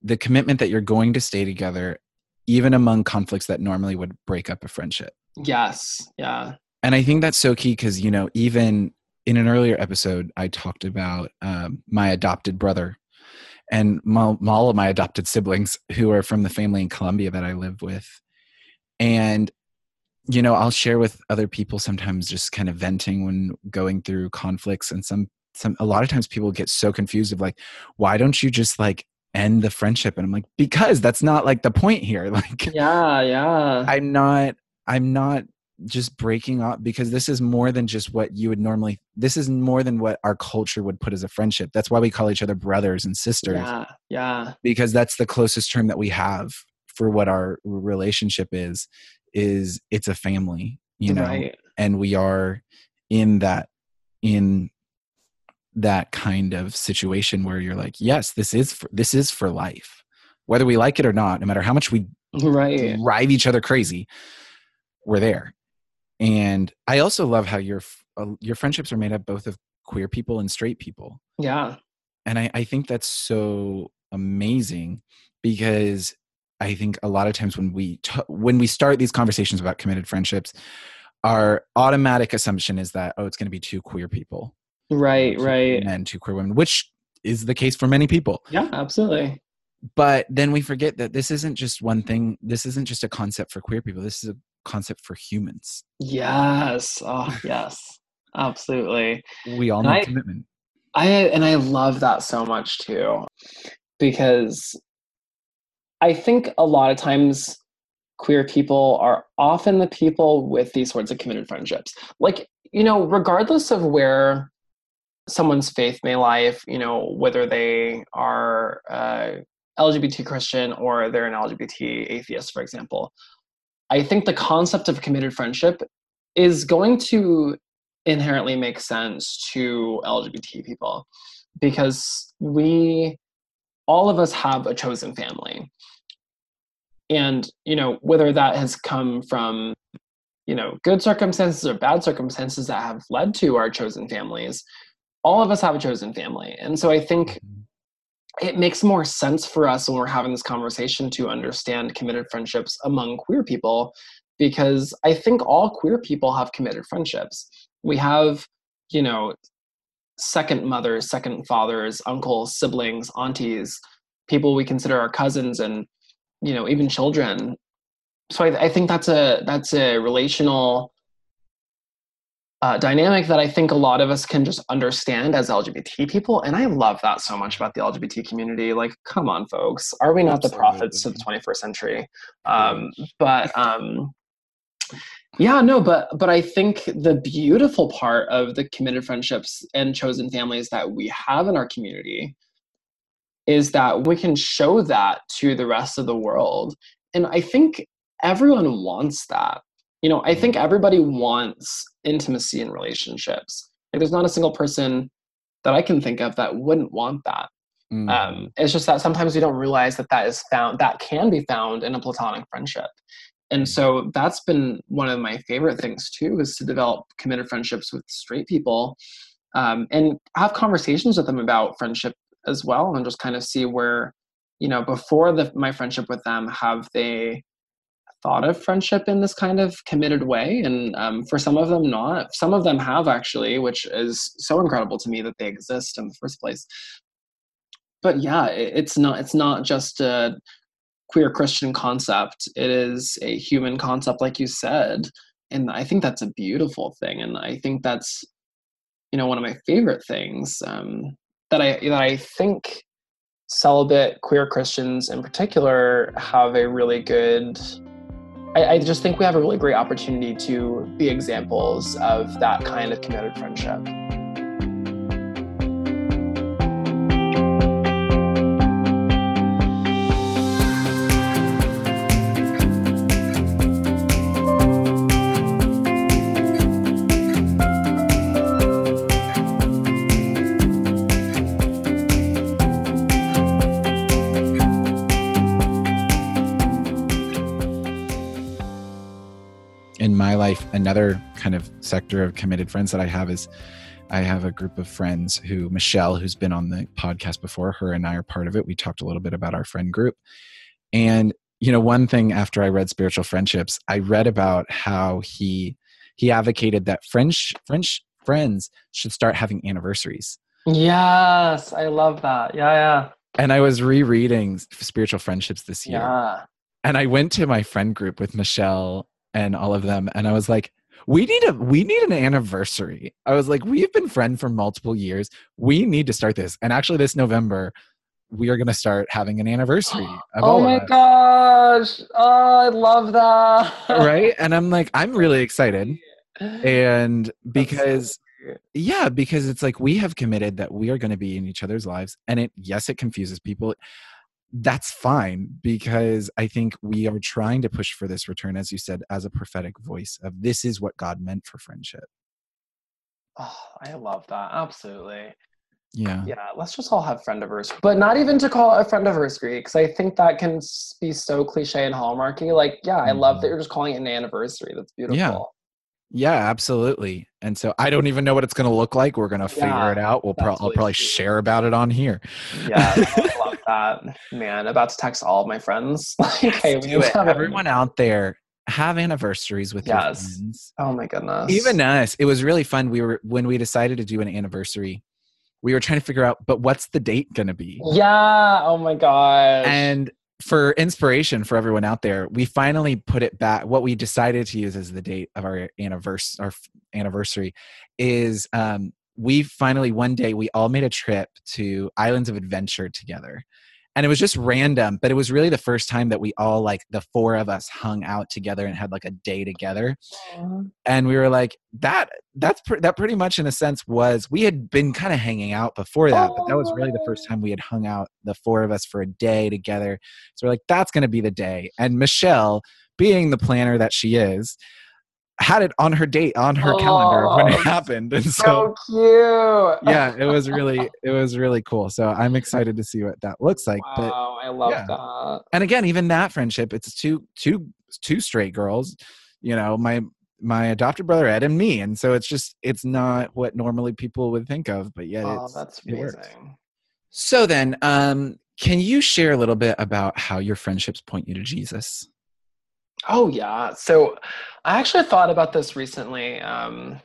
the commitment that you're going to stay together even among conflicts that normally would break up a friendship. Yes. Yeah. And I think that's so key because, you know, even in an earlier episode, I talked about um, my adopted brother and my, all of my adopted siblings who are from the family in Colombia that I live with. And, you know, I'll share with other people sometimes just kind of venting when going through conflicts and some some a lot of times people get so confused of like why don't you just like end the friendship? And i'm like because that's not like the point here. Like yeah yeah. I'm not i'm not just breaking up because this is more than just what you would normally this is more than what our culture would put as a friendship. That's why we call each other brothers and sisters. Yeah yeah. Because that's the closest term that we have for what our relationship is is it's a family you know? Right. and we are in that in that kind of situation where you're like, yes, this is for, this is for life, whether we like it or not. No matter how much we right. drive each other crazy, we're there. And I also love how your uh, your friendships are made up both of queer people and straight people. Yeah, and I, I think that's so amazing because I think a lot of times when we t- when we start these conversations about committed friendships, our automatic assumption is that oh, it's going to be two queer people right right. men to queer women which is the case for many people. Yeah absolutely. But then we forget that this isn't just one thing this isn't just a concept for queer people this is a concept for humans. Yes. Oh yes. Absolutely. We all need I, commitment. I and i love that so much too because i think a lot of times queer people are often the people with these sorts of committed friendships. Like you know regardless of where someone's faith may lie if you know whether they are uh, lgbt christian or they're an lgbt atheist for example. I think the concept of committed friendship is going to inherently make sense to lgbt people because we all of us have a chosen family. And you know whether that has come from you know good circumstances or bad circumstances that have led to our chosen families all of us have a chosen family. And so I think mm-hmm. it makes more sense for us when we're having this conversation to understand committed friendships among queer people because I think all queer people have committed friendships. We have, you know, second mothers, second fathers, uncles, siblings, aunties, people we consider our cousins and you know, even children so I, I think that's a that's a relational uh, dynamic that I think a lot of us can just understand as LGBT people. And I love that so much about the LGBT community. Like, come on, folks. Are we not Absolutely. the prophets of the 21st century? Um, but um, yeah, no, but but I think the beautiful part of the committed friendships and chosen families that we have in our community is that we can show that to the rest of the world. And I think everyone wants that you know i think mm. everybody wants intimacy in relationships like there's not a single person that i can think of that wouldn't want that mm. um, it's just that sometimes we don't realize that that is found that can be found in a platonic friendship and mm. so that's been one of my favorite things too is to develop committed friendships with straight people um, and have conversations with them about friendship as well and just kind of see where you know before the, my friendship with them have they thought of friendship in this kind of committed way and um, for some of them not. Some of them have actually which is so incredible to me that they exist in the first place. But yeah it's not it's not just a queer christian concept. It is a human concept like you said and i think that's a beautiful thing and i think that's you know one of my favorite things um, that i that i think celibate queer christians in particular have a really good I, I just think we have a really great opportunity to be examples of that kind of committed friendship. Another kind of sector of committed friends that I have is I have a group of friends who Michelle, who's been on the podcast before, her and I are part of it. We talked a little bit about our friend group. And, you know, one thing after I read Spiritual Friendships, I read about how he he advocated that French French friends should start having anniversaries. Yes, I love that. Yeah, yeah. And I was rereading Spiritual Friendships this year. Yeah. And I went to my friend group with Michelle and all of them and I was like, we need a we need an anniversary. I was like we've been friends for multiple years. We need to start this. And actually this november we are going to start having an anniversary oh my gosh. Oh i love that. Right? And i'm like i'm really excited. And because yeah because it's like we have committed that we are going to be in each other's lives. And it yes it confuses people that's fine because I think we are trying to push for this return, as you said, as a prophetic voice of this is what God meant for friendship. Oh, I love that. Absolutely. Yeah. Yeah. Let's just all have friend friendiversary, but not even to call it a friend friendiversary because I think that can be so cliche and hallmarky. Like, yeah, I mm-hmm. love that mm-hmm. you're just calling it an anniversary. That's beautiful. Yeah. Yeah, absolutely. And so I don't even know what it's going to look like. We're going to figure it out. We'll pro- I'll probably share about it on here. Yeah, I love that. Man, about to text all of my friends. like, hey, do it. Everyone out there, have anniversaries with yes. your friends. Oh my goodness. Even us. It was really fun. We were when we decided to do an anniversary. We were trying to figure out, but what's the date going to be? Yeah. Oh my gosh. And for inspiration for everyone out there, we finally put it back. What we decided to use as the date of our anniversary, our anniversary, is um, we finally one day we all made a trip to Islands of Adventure together, and it was just random but it was really the first time that we all like the four of us hung out together and had like a day together. Aww. and we were like that that's pr- that pretty much in a sense was we had been kind of hanging out before that but that was really the first oh. time we had hung out the four of us for a day together. So we're like that's going to be the day. And michelle being the planner that she is had it on her date on her oh, calendar when it happened and so, so cute. Yeah it was really it was really cool so i'm excited to see what that looks like wow, but i love yeah. that. And again even that friendship it's two two two straight girls you know my my adopted brother ed and me and so it's just it's not what normally people would think of but yet oh, it's that's amazing. So then um can you share a little bit about how your friendships point you to jesus Oh, yeah. So I actually thought about this recently. Um,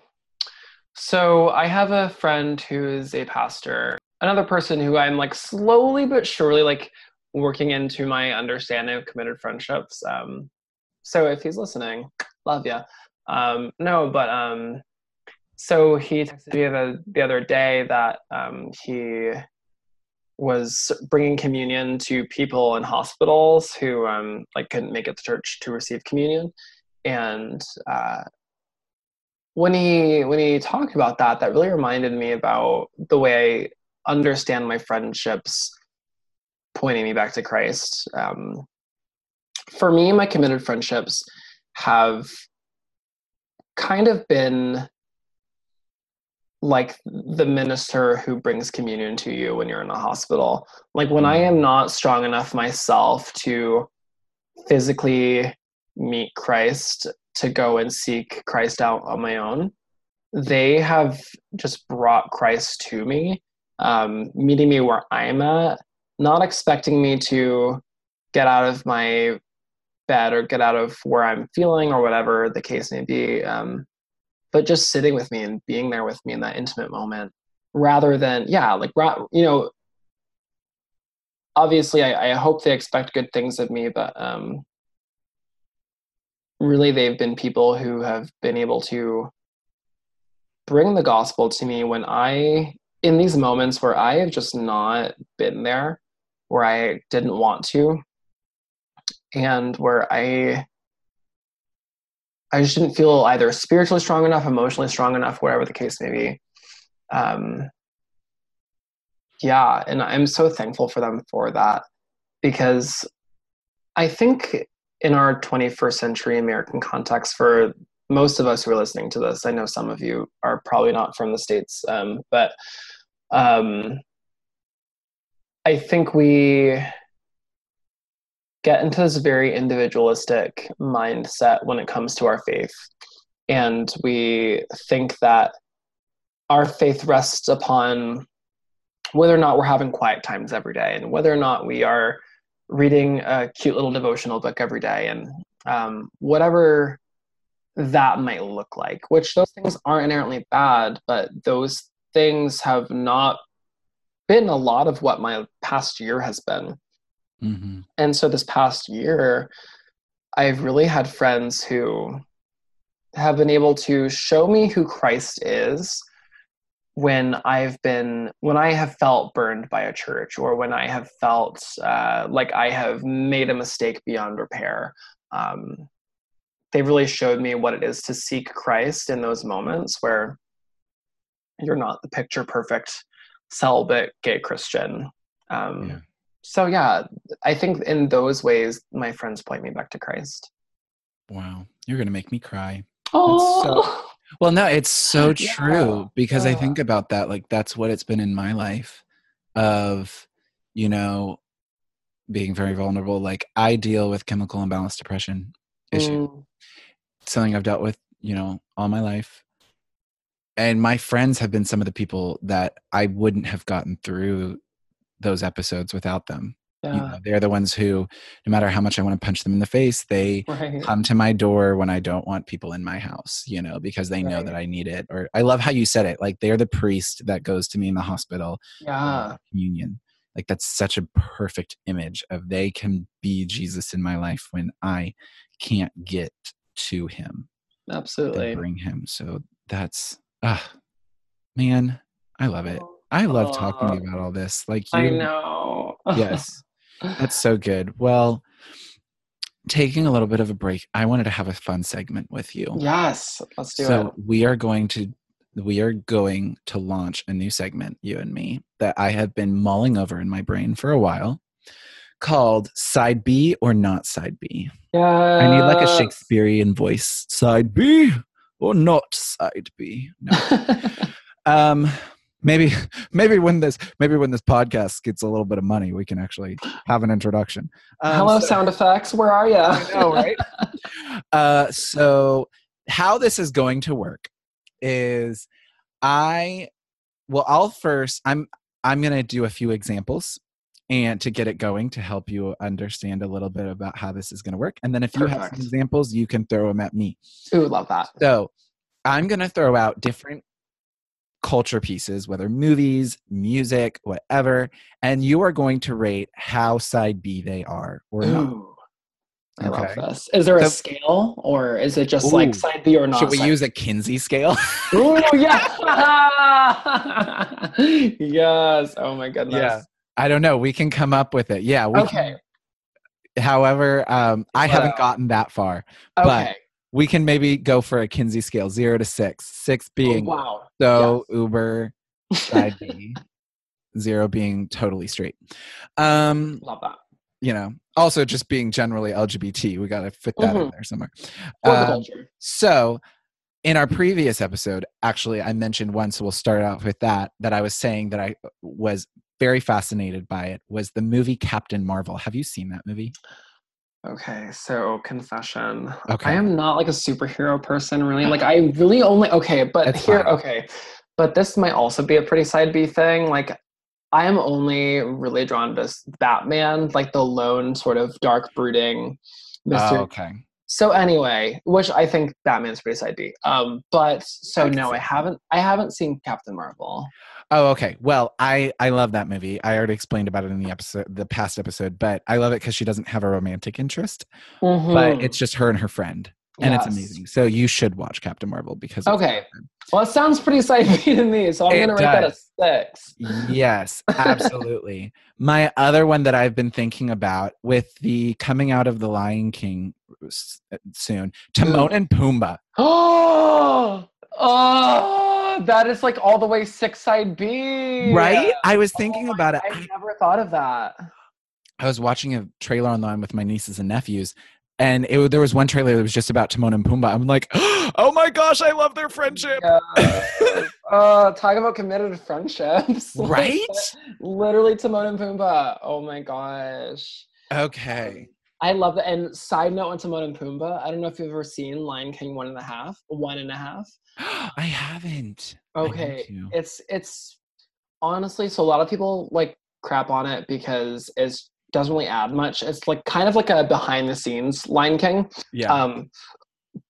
so I have a friend who is a pastor, another person who I'm like slowly but surely like working into my understanding of committed friendships. Um, so if he's listening, love ya. Um, no, but um, so he texted me the, the other day that um, he was bringing communion to people in hospitals who um, like couldn't make it to church to receive communion. And uh, when he when he talked about that that really reminded me about the way i understand my friendships pointing me back to christ. Um, for me my committed friendships have kind of been like the minister who brings communion to you when you're in a hospital. Like when I am not strong enough myself to physically meet Christ, to go and seek Christ out on my own, they have just brought Christ to me, um, meeting me where I'm at, not expecting me to get out of my bed or get out of where I'm feeling or whatever the case may be. Um, but just sitting with me and being there with me in that intimate moment rather than yeah like you know obviously I, I hope they expect good things of me but um really they've been people who have been able to bring the gospel to me when i in these moments where i have just not been there where i didn't want to and where i I just didn't feel either spiritually strong enough, emotionally strong enough, whatever the case may be. Um, yeah, and I'm so thankful for them for that because I think in our 21st century American context, for most of us who are listening to this, I know some of you are probably not from the States, um, but um, I think we get into this very individualistic mindset when it comes to our faith. And we think that our faith rests upon whether or not we're having quiet times every day and whether or not we are reading a cute little devotional book every day and um, whatever that might look like, which those things aren't inherently bad, but those things have not been a lot of what my past year has been. Mm-hmm. And so this past year, I've really had friends who have been able to show me who Christ is when I've been when I have felt burned by a church or when I have felt uh, like I have made a mistake beyond repair. Um, they really showed me what it is to seek Christ in those moments where you're not the picture perfect celibate gay Christian. Um, yeah so yeah, I think in those ways, my friends point me back to Christ. Wow, you're gonna make me cry. Oh, so, well, no, it's so true yeah. because yeah. I think about that. Like that's what it's been in my life, of you know, being very vulnerable. Like I deal with chemical imbalance depression issue, mm. something I've dealt with, you know, all my life. And my friends have been some of the people that I wouldn't have gotten through those episodes without them. Yeah. You know, they're the ones who, no matter how much I want to punch them in the face, they right. come to my door when I don't want people in my house, you know, because they right. know that I need it. Or I love how you said it. Like they're the priest that goes to me in the hospital. Yeah. communion. Like that's such a perfect image of they can be Jesus in my life when I can't get to him. Absolutely. Bring him. So that's, ah, man, I love it. I love talking about all this. Like you, I know. yes. That's so good. Well, taking a little bit of a break, I wanted to have a fun segment with you. Yes, let's do so it. So we are going to we are going to launch a new segment, you and me, that I have been mulling over in my brain for a while called Side B or Not Side B. Yeah. I need like a Shakespearean voice. Side B or not side B. No. um maybe maybe when this maybe when this podcast gets a little bit of money we can actually have an introduction. Um, hello so, sound effects. Where are you i know right? Uh, so how this is going to work is i well i'll first i'm i'm going to do a few examples and to get it going to help you understand a little bit about how this is going to work. And then if you Perfect. have some examples you can throw them at me. Ooh love that. So i'm going to throw out different culture pieces, whether movies, music, whatever, and you are going to rate how side B they are or Ooh. not. I love this. Is there a So- scale or is it just Ooh. like side B or not? Should we use a Kinsey scale? Ooh, yeah. yes. Oh my goodness. Yeah. I don't know. We can come up with it. Yeah. We Okay. Can, however, um, I haven't gotten that far. But Okay. We can maybe go for a Kinsey scale, zero to six. six being wow. so Uber side B, zero being totally straight. Um, Love that. you know, also just being generally LGBT. We got to fit that in Mhm. there somewhere. Um. So, in our previous episode, actually, I mentioned one, so we'll start out with that. That I was saying that I was very fascinated by it was the movie Captain Marvel. Have you seen that movie? Okay, so confession. Okay. I am not like a superhero person, really. Like, I really only okay, but That's here, fine. okay, but this might also be a pretty side B thing. Like, I am only really drawn to Batman, like the lone sort of dark brooding oh, mystery. Oh, okay. So anyway, which I think Batman's pretty side B. Um, but so no, I haven't. I haven't seen Captain Marvel. Oh, okay. Well, I I love that movie. I already explained about it in the episode, the past episode, but I love it because she doesn't have a romantic interest, but Mhm. it's just her and her friend, and it's amazing. So you should watch Captain Marvel because Okay. Well, it sounds pretty side B to me, so I'm It gonna rate that a six. Yes, absolutely. My other one that I've been thinking about with the coming out of the Lion King soon, Timon and Pumbaa. Oh, oh, that is like all the way six side B. Right? I was Oh thinking my- about it. I, never thought of that. I was watching a trailer online with my nieces and nephews, and it, there was one trailer that was just about Timon and Pumbaa. I'm like, oh my gosh, I love their friendship. Yes. uh, talk about committed friendships. Like, Right? Literally Timon and Pumbaa. Oh my gosh. Okay. I love that. And side note on Timon and Pumbaa, I don't know if you've ever seen Lion King one and a half, one and a half. I haven't. Okay, to. it's it's honestly so a lot of people like crap on it because it doesn't really add much. It's like kind of like a behind the scenes Lion King. Yeah. Um,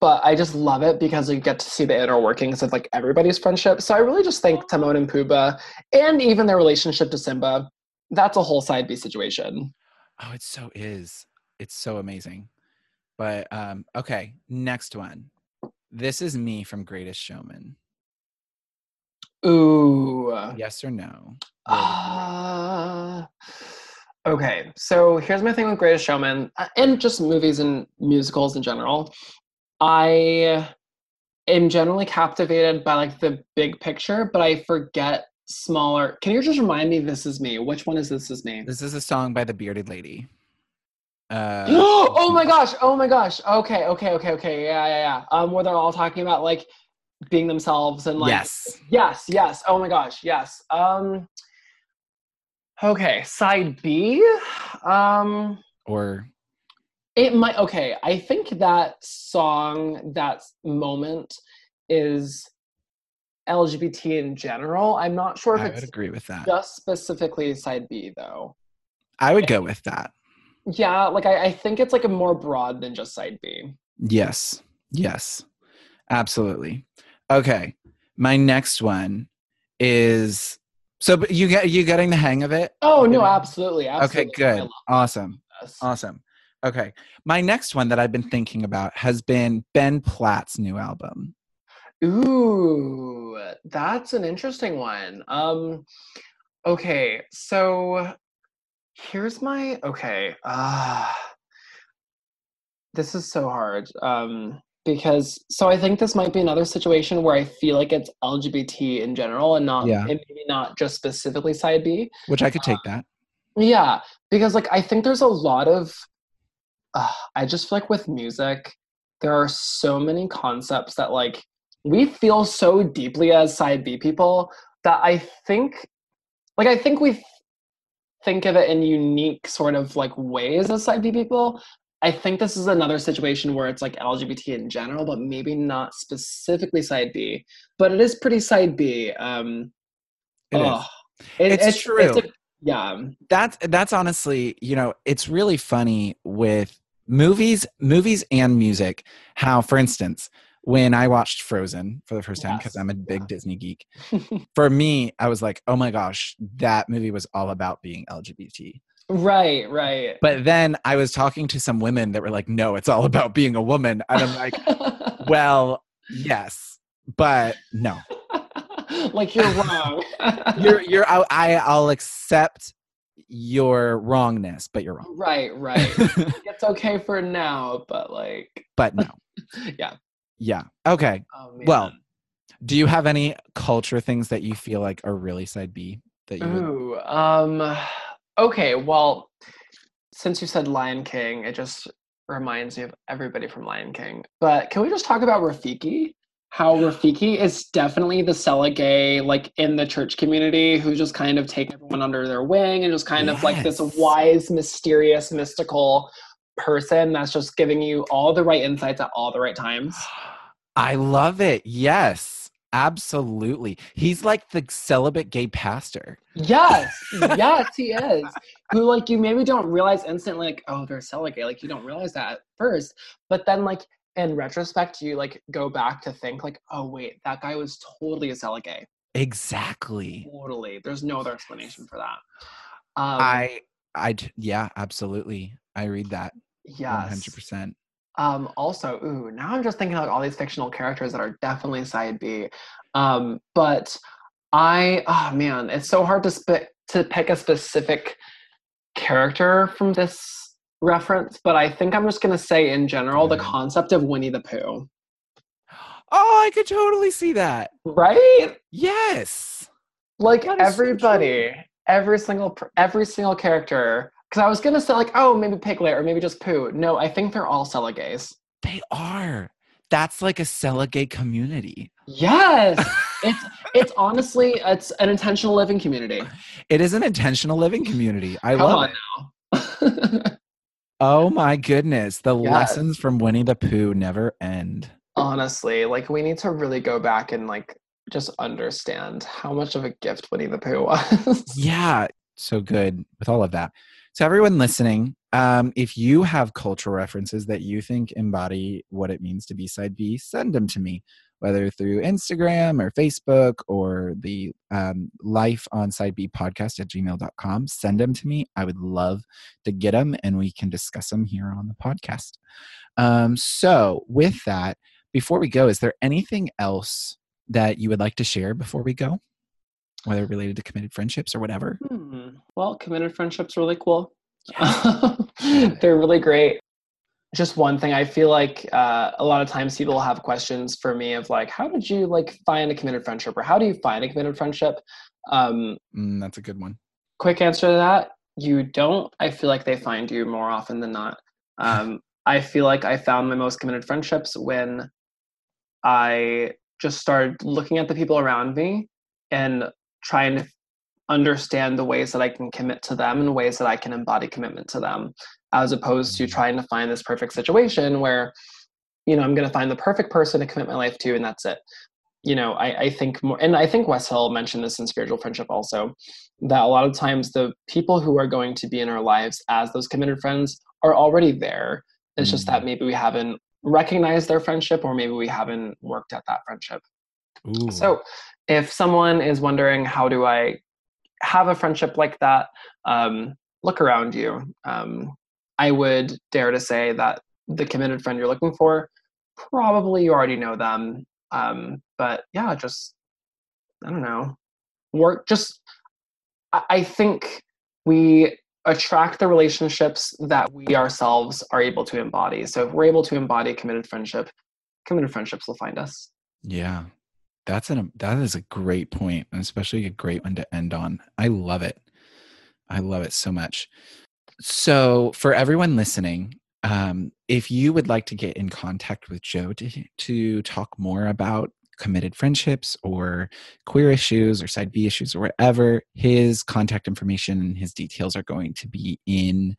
but I just love it because you get to see the inner workings of like everybody's friendship. So I really just think Timon and Pumbaa, and even their relationship to Simba, that's a whole side B situation. Oh, it so is. It's so amazing. But um, okay, next one. This is me from Greatest Showman. Ooh. Yes or no? Uh, okay, so here's my thing with Greatest Showman uh, and just movies and musicals in general. I am generally captivated by like the big picture, but I forget smaller. Can you just remind me this is me? Which one is this is me? This is a song by the Bearded Lady. Uh, oh my gosh! Oh my gosh! Okay, okay, okay, okay. Yeah, yeah, yeah. Um, where they're all talking about like being themselves and like yes. Yes, yes. Oh my gosh, yes. Um Okay, side B. Um Or it might okay, I think that song, that moment is LGBT in general. I'm not sure if I would it's agree with that. just specifically side B though. I would go with that. Yeah, like I, I think it's like a more broad than just side B. Yes. Yes. Absolutely. Okay. My next one is so but you get you getting the hang of it? Oh no, absolutely. absolutely. Okay, good. Awesome. this. Awesome. Okay. My next one that I've been thinking about has been Ben Platt's new album. Ooh, that's an interesting one. Um, okay, so here's my okay. Ah, this is so hard. Um, because so I think this might be another situation where I feel like it's LGBT in general and not Yeah. and maybe not just specifically side B. Which I could take that. Yeah, because like I think there's a lot of uh, I just feel like with music there are so many concepts that like we feel so deeply as side B people that I think like I think we think of it in unique sort of like ways as side B people. I think this is another situation where it's like LGBT in general, but maybe not specifically side B. But it is pretty side B. Um, It is. ugh. It- It's true. a- yeah. that's that's honestly you know it's really funny with movies movies and music how for instance when i watched frozen for the first time because Yes, i'm a big yeah. disney geek for me i was like oh my gosh that movie was all about being lgbt Right, right. But then I was talking to some women that were like, no, it's all about being a woman. And I'm like, well, yes, but no. like you're wrong. you're you're I, I I'll accept your wrongness, but you're wrong. Right, right. it's okay for now, but like but no. yeah. Yeah. Okay. Oh, well, do you have any culture things that you feel like are really side B that you would Ooh, um okay, well, since you said Lion King, it just reminds me of everybody from Lion King. But can we just talk about Rafiki? How Rafiki is definitely the Cella like in the church community, who just kind of take everyone under their wing and just kind of like this wise, mysterious, mystical person that's just giving you all the right insights at all the right times. I love it. Yes. Absolutely. He's like the celibate gay pastor. Yes, yes, he is. Who like you maybe don't realize instantly, like, oh, they're celibate. Like you don't realize that at first, but then like in retrospect, you like go back to think like, oh wait, that guy was totally a celibate. Exactly. Totally. There's no other explanation for that. Um, I, yeah, absolutely. I read that yes. 100%. Um, also, ooh, now I'm just thinking about all these fictional characters that are definitely side B. Um, but I, oh man, it's so hard to sp- to pick a specific character from this reference. But I think I'm just gonna say in general the concept of Winnie the Pooh, Oh, I could totally see that. right? Yes. Like is so everybody, every single every single character. Because I was gonna say like, oh, maybe Piglet or maybe just Pooh. No, I think they're all Cella gays. They are. That's like a Cella gay community. Yes, it's it's honestly it's an intentional living community. It is an intentional living community. I love it. Oh my goodness. The Yes. lessons from Winnie the Pooh never end. Honestly, like we need to really go back and like just understand how much of a gift Winnie the Pooh was. Yeah, so good with all of that. So, everyone listening, um, if you have cultural references that you think embody what it means to be side B, send them to me, whether through Instagram or Facebook or the um, Life on Side B podcast at gmail.com. Send them to me. I would love to get them and we can discuss them here on the podcast. Um, so, with that, before we go, is there anything else that you would like to share before we go? Whether related to committed friendships or whatever. Hmm. Well, committed friendships are really cool. They're really great. Just one thing, I feel like uh, a lot of times people have questions for me of like, how did you like find a committed friendship, or how do you find a committed friendship? Um, Mm, that's a good one. quick answer to that: you don't. I feel like they find you more often than not. Um, I feel like I found my most committed friendships when I just started looking at the people around me and trying to understand the ways that I can commit to them and ways that I can embody commitment to them, as opposed to mm-hmm. trying to find this perfect situation where, you know, I'm going to find the perfect person to commit my life to, and that's it. You know, I, I think more, and I think Wes Hill mentioned this in spiritual friendship also, that a lot of times the people who are going to be in our lives as those committed friends are already there. It's just that mm-hmm. maybe we haven't recognized their friendship or maybe we haven't worked at that friendship. Ooh. So, if someone is wondering, how do I have a friendship like that? Um, look around you. Um, I would dare to say that the committed friend you're looking for, probably you already know them. Um, but yeah, just, I don't know, work, just, I, I think we attract the relationships that we ourselves are able to embody. So, if we're able to embody committed friendship, committed friendships will find us. yeah, that's an that is a great point, and especially a great one to end on. I love it. I love it so much. So, for everyone listening, um, if you would like to get in contact with Joe to to talk more about committed friendships or queer issues or side B issues or whatever, his contact information and his details are going to be in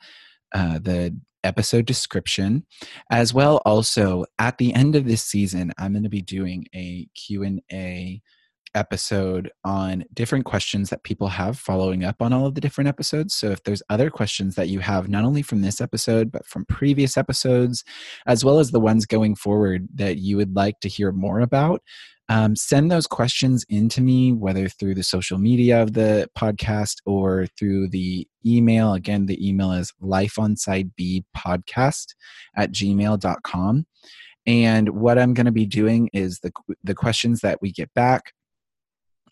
uh, the episode description as well also at the end of this season i'm going to be doing a q&a episode on different questions that people have following up on all of the different episodes. So if there's other questions that you have, not only from this episode, but from previous episodes, as well as the ones going forward that you would like to hear more about, um, send those questions into me, whether through the social media of the podcast or through the email. Again, the email is lifeonsidebpodcast at gmail.com. And what I'm going to be doing is the, the questions that we get back,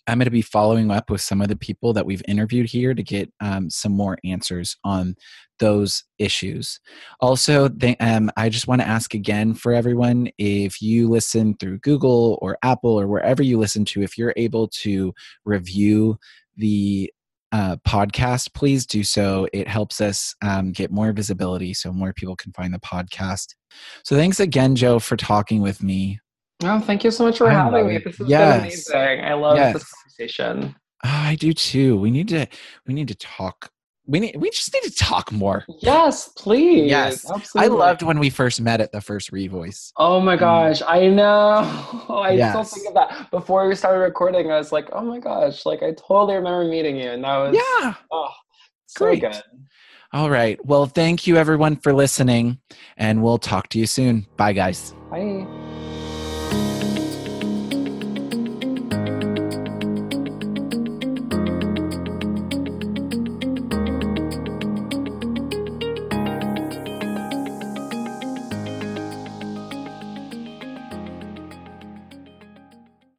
I'm going to be following up with some of the people that we've interviewed here to get um, some more answers on those issues. Also, they, um, I just want to ask again for everyone if you listen through Google or Apple or wherever you listen to, if you're able to review the uh, podcast, please do so. It helps us um, get more visibility so more people can find the podcast. So, thanks again, Joe, for talking with me. Oh, thank you so much for I having me. This has Yes. been amazing. I love Yes. this conversation. Oh, I do too. We need to. We need to talk. We need. We just need to talk more. Yes, please. Yes. Absolutely. I loved when we first met at the first Revoice. Oh my um, gosh, I know. I still think of that. Before we started recording, I was like, oh my gosh, like I totally remember meeting you. And that was Yeah. oh, so Great. good. All right. Well, thank you everyone for listening, and we'll talk to you soon. Bye, guys. Bye.